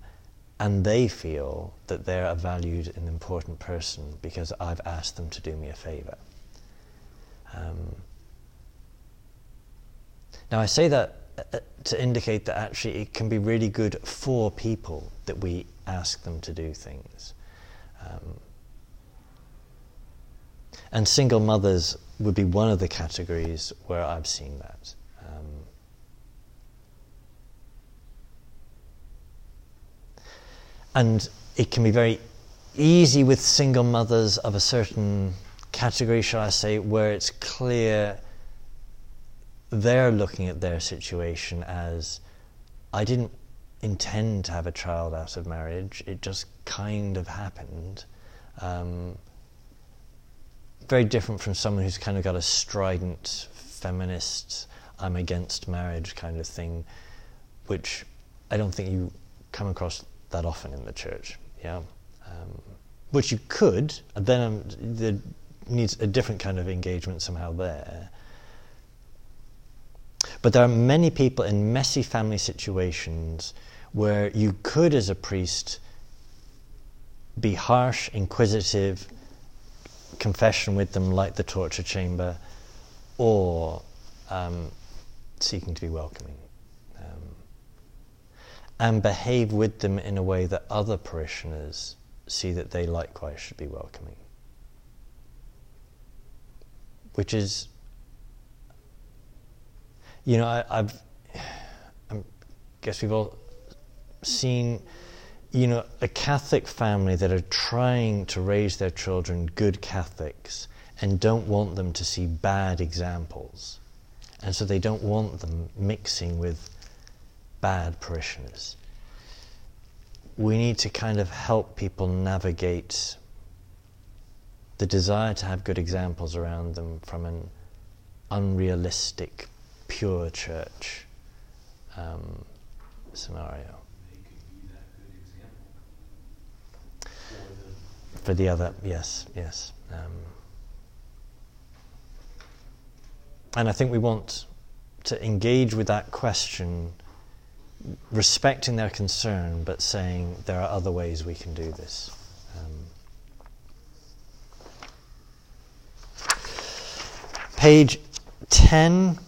S1: and they feel that they're a valued and important person because I've asked them to do me a favour. Um, now, I say that uh, to indicate that actually it can be really good for people that we ask them to do things. Um, and single mothers would be one of the categories where I've seen that. Um, and it can be very easy with single mothers of a certain category, shall I say, where it's clear they're looking at their situation as I didn't intend to have a child out of marriage, it just kind of happened. Um, very different from someone who's kind of got a strident feminist, I'm against marriage kind of thing, which I don't think you come across that often in the church. Yeah, um, which you could, and then um, there needs a different kind of engagement somehow there. But there are many people in messy family situations where you could, as a priest, be harsh, inquisitive, confession with them like the torture chamber or um, seeking to be welcoming. Um, and behave with them in a way that other parishioners see that they likewise should be welcoming. Which is, you know, I, I've, I guess we've all seen you know, a Catholic family that are trying to raise their children good Catholics and don't want them to see bad examples. And so they don't want them mixing with bad parishioners. We need to kind of help people navigate the desire to have good examples around them from an unrealistic, pure church um, scenario. For the other, yes, yes. Um, and I think we want to engage with that question respecting their concern, but saying there are other ways we can do this. Um, page 10,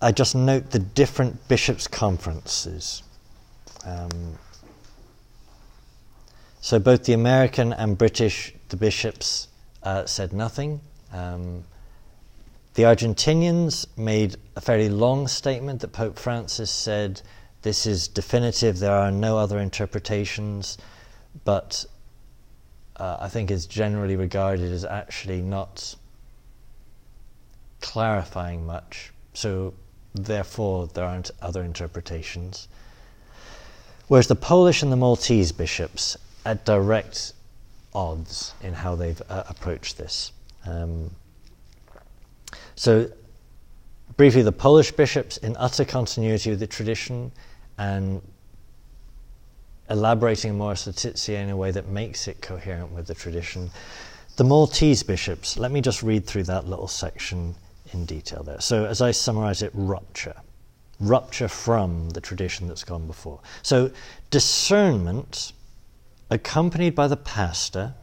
S1: I just note the different bishops' conferences. Um, so both the American and British, the bishops uh, said nothing. Um, the Argentinians made a fairly long statement that Pope Francis said this is definitive, there are no other interpretations, but uh, I think is generally regarded as actually not clarifying much. So, therefore, there aren't other interpretations. Whereas the Polish and the Maltese bishops at direct odds in how they've uh, approached this. Um, so, briefly, the Polish bishops, in utter continuity with the tradition and elaborating Amoris Laetitia in a way that makes it coherent with the tradition. The Maltese bishops, let me just read through that little section in detail there. So, as I summarize it, rupture. Rupture from the tradition that's gone before. So, discernment accompanied by the pastor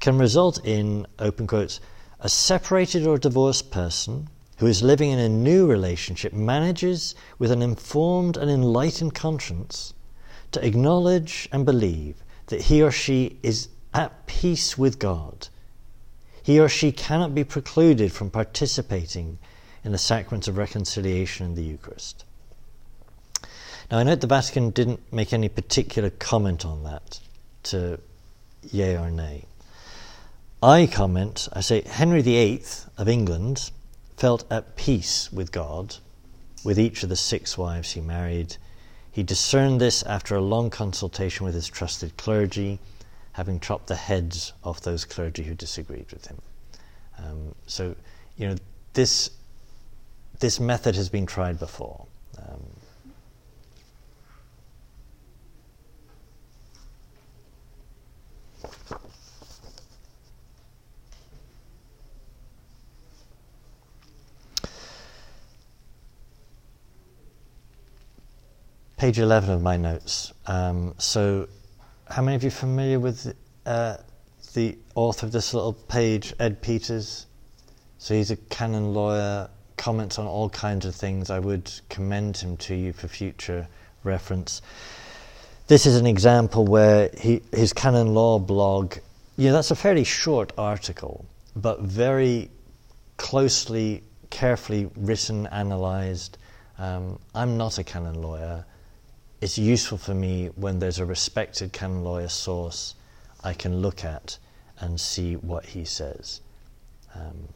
S1: can result in, open quotes, a separated or divorced person who is living in a new relationship manages with an informed and enlightened conscience to acknowledge and believe that he or she is at peace with God. He or she cannot be precluded from participating in the sacrament of reconciliation in the Eucharist. Now, I note the Vatican didn't make any particular comment on that to yea or nay. I comment, I say, Henry VIII of England felt at peace with God, with each of the six wives he married. He discerned this after a long consultation with his trusted clergy, having chopped the heads off those clergy who disagreed with him. Um, so, you know, this, this method has been tried before. Um, page 11 of my notes. Um, so, how many of you familiar with uh, the author of this little page, Ed Peters? So, he's a canon lawyer, comments on all kinds of things. I would commend him to you for future reference. This is an example where he, his canon law blog, you know, that's a fairly short article, but very closely, carefully written, analysed. Um, I'm not a canon lawyer it's useful for me when there's a respected canon lawyer source I can look at and see what he says. Um,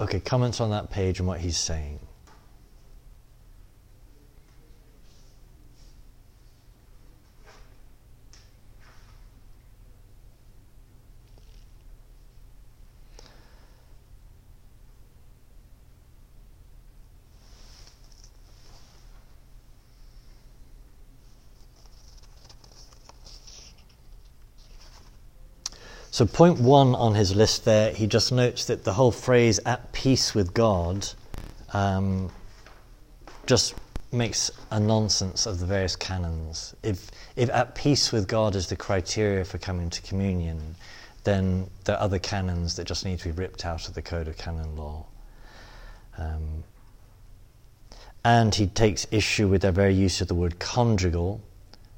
S1: okay, comments on that page and what he's saying. So, point one on his list there, he just notes that the whole phrase at peace with God um, just makes a nonsense of the various canons. If, if at peace with God is the criteria for coming to communion, then there are other canons that just need to be ripped out of the Code of Canon Law. Um, and he takes issue with their very use of the word conjugal,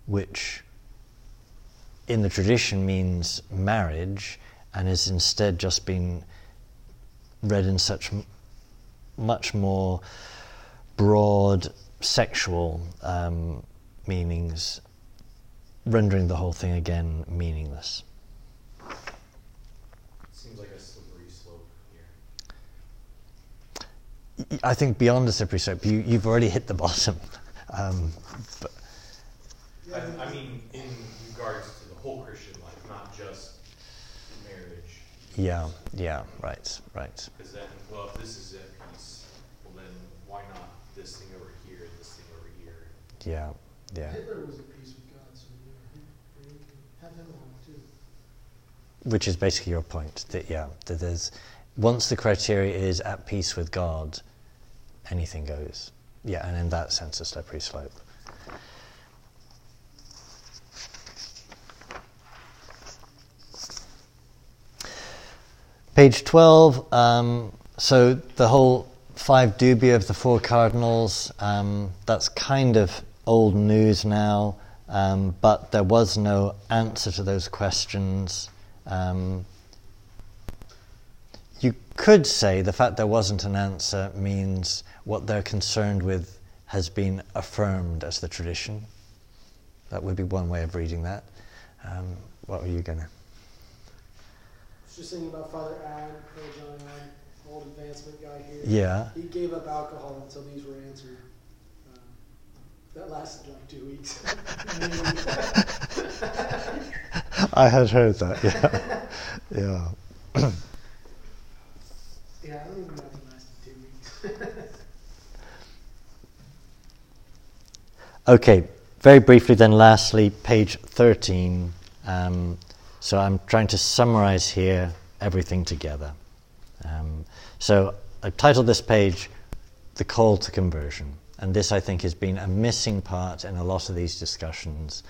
S1: which in the tradition means marriage and is instead just been read in such m- much more broad sexual um, meanings, rendering the whole thing again meaningless.
S4: Seems like a slippery slope here.
S1: I think beyond the slippery slope, you, you've already hit the bottom. Um, but
S5: I, I mean, in regards to the whole Christian life, not just marriage.
S1: Yeah, yeah, right, right.
S5: Because then, well, if this is at peace, well then why not this thing over here and this thing over here?
S1: Yeah, yeah.
S2: Hitler was at peace with God, so you know, he, he can have him along too.
S1: Which is basically your point that yeah, that there's once the criteria is at peace with God, anything goes. Yeah, and in that sense, a slippery slope. Page 12, um, so the whole five dubia of the four cardinals, um, that's kind of old news now, um, but there was no answer to those questions. Um, you could say the fact there wasn't an answer means what they're concerned with has been affirmed as the tradition. That would be one way of reading that. Um, what were you going to?
S2: Just thinking about Father Ad, Brother John old advancement guy here.
S1: Yeah.
S2: He gave up alcohol until these were answered. Um, that lasted like two weeks.
S1: I had heard that, yeah. yeah.
S2: yeah, I don't even know if it lasted two weeks.
S1: okay, very briefly then, lastly, page 13. Um, so I'm trying to summarize here everything together. Um, so I've titled this page The Call to Conversion. And this, I think, has been a missing part in a lot of these discussions.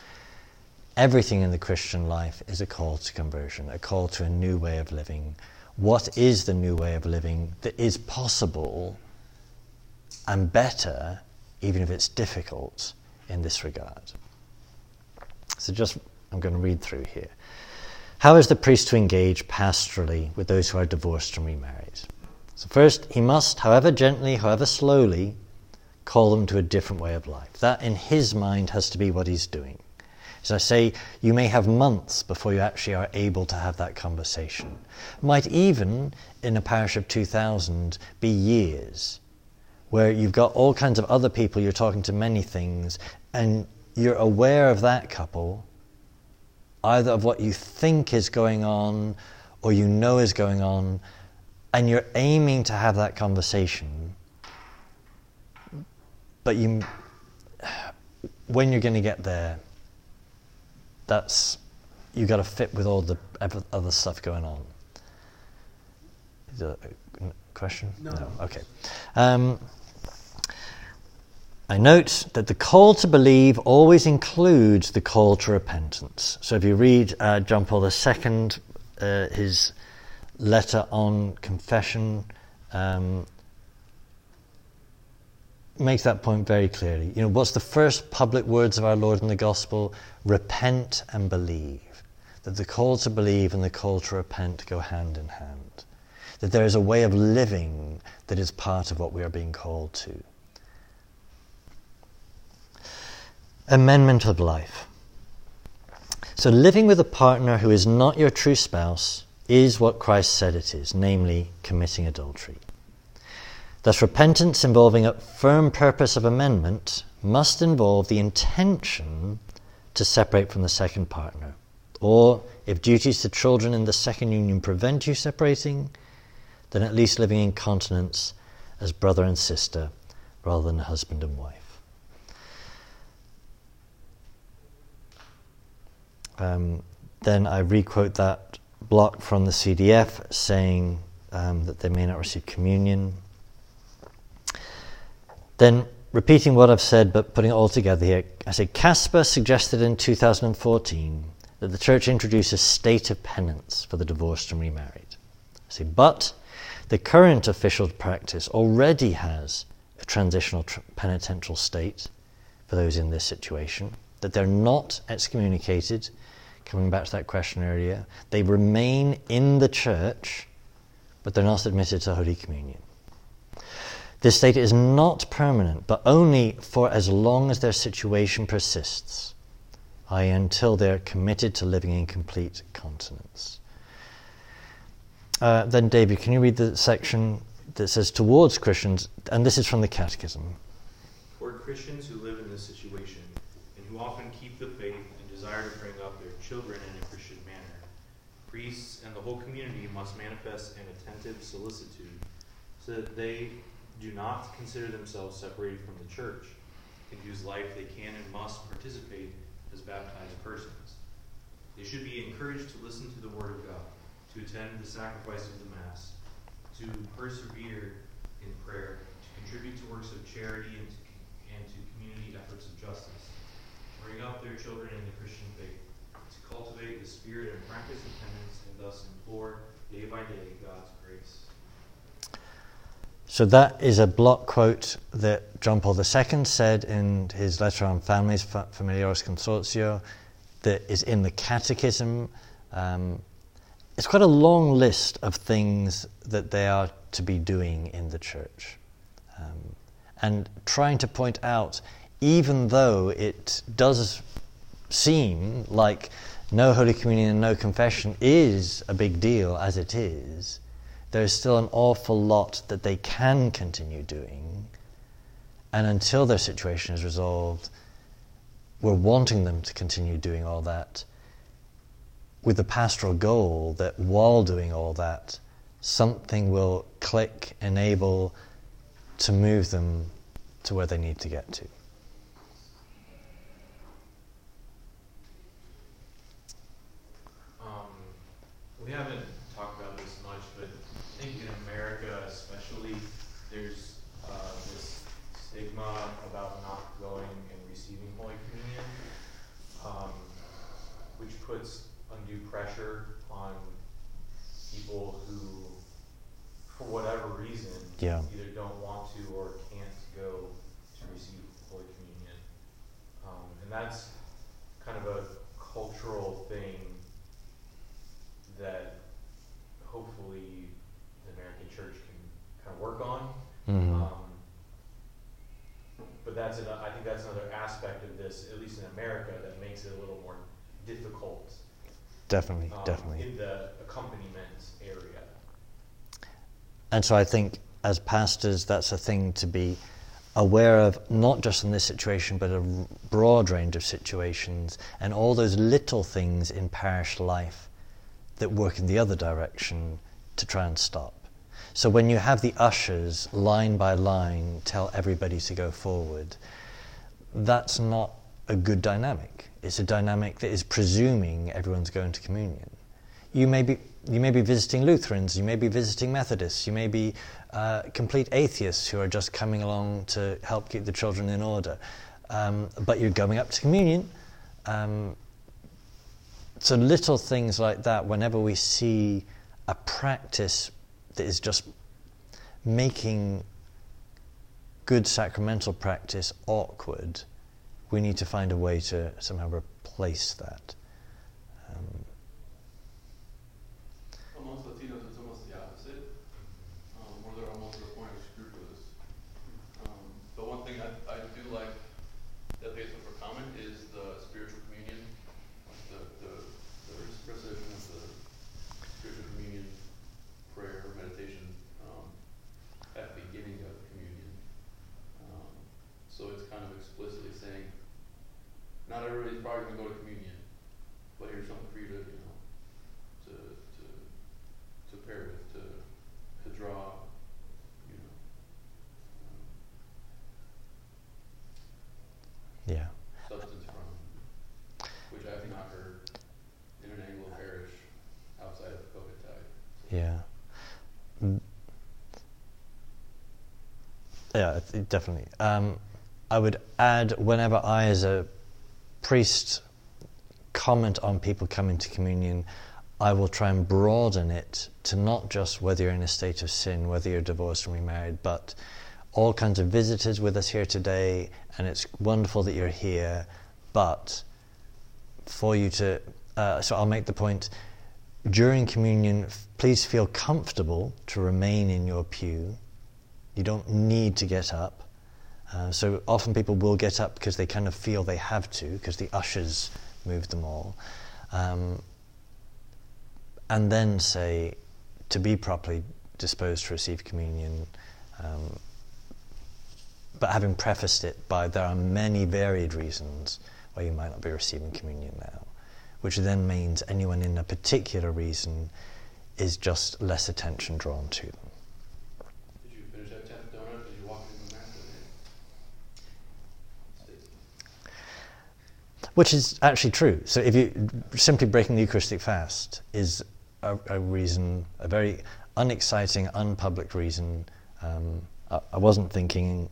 S1: Everything in the Christian life is a call to conversion, a call to a new way of living. What is the new way of living that is possible and better, even if it's difficult, in this regard? So, just I'm going to read through here. How is the priest to engage pastorally with those who are divorced and remarried? So, first, he must, however gently, however slowly, call them to a different way of life. That, in his mind, has to be what he's doing. As I say, you may have months before you actually are able to have that conversation. Might even, in a parish of 2,000, be years, where you've got all kinds of other people, you're talking to many things, and you're aware of that couple, either of what you think is going on or you know is going on, and you're aiming to have that conversation, but you, when you're going to get there, that's you got to fit with all the other stuff going on. Is there a question?
S2: No. no.
S1: Okay. Um, I note that the call to believe always includes the call to repentance. So if you read uh, John Paul II, uh, his letter on confession, um, makes that point very clearly. You know, what's the first public words of our Lord in the Gospel? Repent and believe. That the call to believe and the call to repent go hand in hand. That there is a way of living that is part of what we are being called to. Amendment of life. So, living with a partner who is not your true spouse is what Christ said it is, namely committing adultery. Thus, repentance involving a firm purpose of amendment must involve the intention to separate from the second partner. Or, if duties to children in the second union prevent you separating, then at least living in continence as brother and sister rather than husband and wife. Um, then I requote that block from the CDF saying um, that they may not receive communion then, repeating what I've said but putting it all together here, I say Kasper suggested in 2014 that the church introduce a state of penance for the divorced and remarried. I say, but the current official practice already has a transitional tr- penitential state for those in this situation, that they're not excommunicated. Coming back to that question earlier, they remain in the church, but they're not admitted to Holy Communion. This state is not permanent, but only for as long as their situation persists, i.e., until they're committed to living in complete continence. Uh, then, David, can you read the section that says towards Christians, and this is from the Catechism.
S5: Toward Christians who live in this situation, and who often keep the faith and desire to bring up their children in a Christian manner, priests and the whole community must manifest an attentive solicitude so that they do not consider themselves separated from the church, in whose life they can and must participate as baptized persons. They should be encouraged to listen to the Word of God, to attend the sacrifice of the Mass, to persevere in prayer, to contribute to works of charity and to, and to community efforts of justice, bring up their children in the Christian faith, cultivate the spirit and practice of penance, and thus implore day by day God's grace.
S1: So that is a block quote that John Paul II said in his letter on families, Familiaris Consortio, that is in the Catechism. Um, it's quite a long list of things that they are to be doing in the church. Um, and trying to point out, even though it does seem like no Holy Communion and no confession is a big deal as it is, there's still an awful lot that they can continue doing. And until their situation is resolved, we're wanting them to continue doing all that with the pastoral goal that while doing all that, something will click, enable to move them to where they need to get to.
S5: We haven't talked about this much, but I think in America, especially, there's uh, this stigma about not going and receiving Holy Communion, um, which puts undue pressure on people who, for whatever reason,
S1: Yeah.
S5: either don't want to or can't go to receive Holy Communion. Um, and that's kind of a cultural thing that hopefully the American church can kind of work on.
S1: Mhm.
S5: Um, but that's an, I think that's another aspect of this, at least in America, that makes it a little more difficult
S1: Definitely,
S5: um,
S1: definitely.
S5: in the accompaniment area.
S1: And so I think as pastors, that's a thing to be aware of, not just in this situation, but a broad range of situations and all those little things in parish life that work in the other direction to try and stop. So when you have the ushers line by line tell everybody to go forward, that's not a good dynamic. It's a dynamic that is presuming everyone's going to communion. You may be, you may be visiting Lutherans, you may be visiting Methodists, you may be uh, complete atheists who are just coming along to help keep the children in order. Um, but you're going up to communion. Um, so little things like that, whenever we see a practice that is just making good sacramental practice awkward, we need to find a way to somehow replace that. Um,
S3: Amongst Latinos, it's almost the opposite, um, where they're almost to the point of. Um, one thing I, I do like that they have for common is the spiritual communion, the, the, the recitation of the spiritual communion prayer or meditation, um, at the beginning of communion. Um, so it's kind of explicitly saying, not everybody's probably gonna go to communion, but here's something for you to, you know, to, to, to pair with, to, to draw, you know. um,
S1: yeah.
S3: substance from, which I have not heard in an Anglo parish outside of Cookatide.
S1: Yeah. Mm. Yeah, it- it definitely. Um, I would add whenever I, as a priest, comment on people coming to communion, I will try and broaden it to not just whether you're in a state of sin, whether you're divorced or remarried, but all kinds of visitors with us here today, and it's wonderful that you're here, but for you to, uh, so I'll make the point during communion, please feel comfortable to remain in your pew. You don't need to get up. Uh, so often people will get up because they kind of feel they have to, because the ushers move them all. Um, and then say, to be properly disposed to receive communion, um, but having prefaced it by there are many varied reasons why you might not be receiving communion now, which then means anyone in a particular reason is just less attention drawn to them.
S3: Did you finish that tenth donut as you walked in the mass today?
S1: Which is actually true. So if you simply breaking the Eucharistic fast is a, a reason, a very unexciting, unpublic reason. Um, I, I wasn't thinking,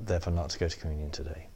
S1: therefore, not to go to communion today.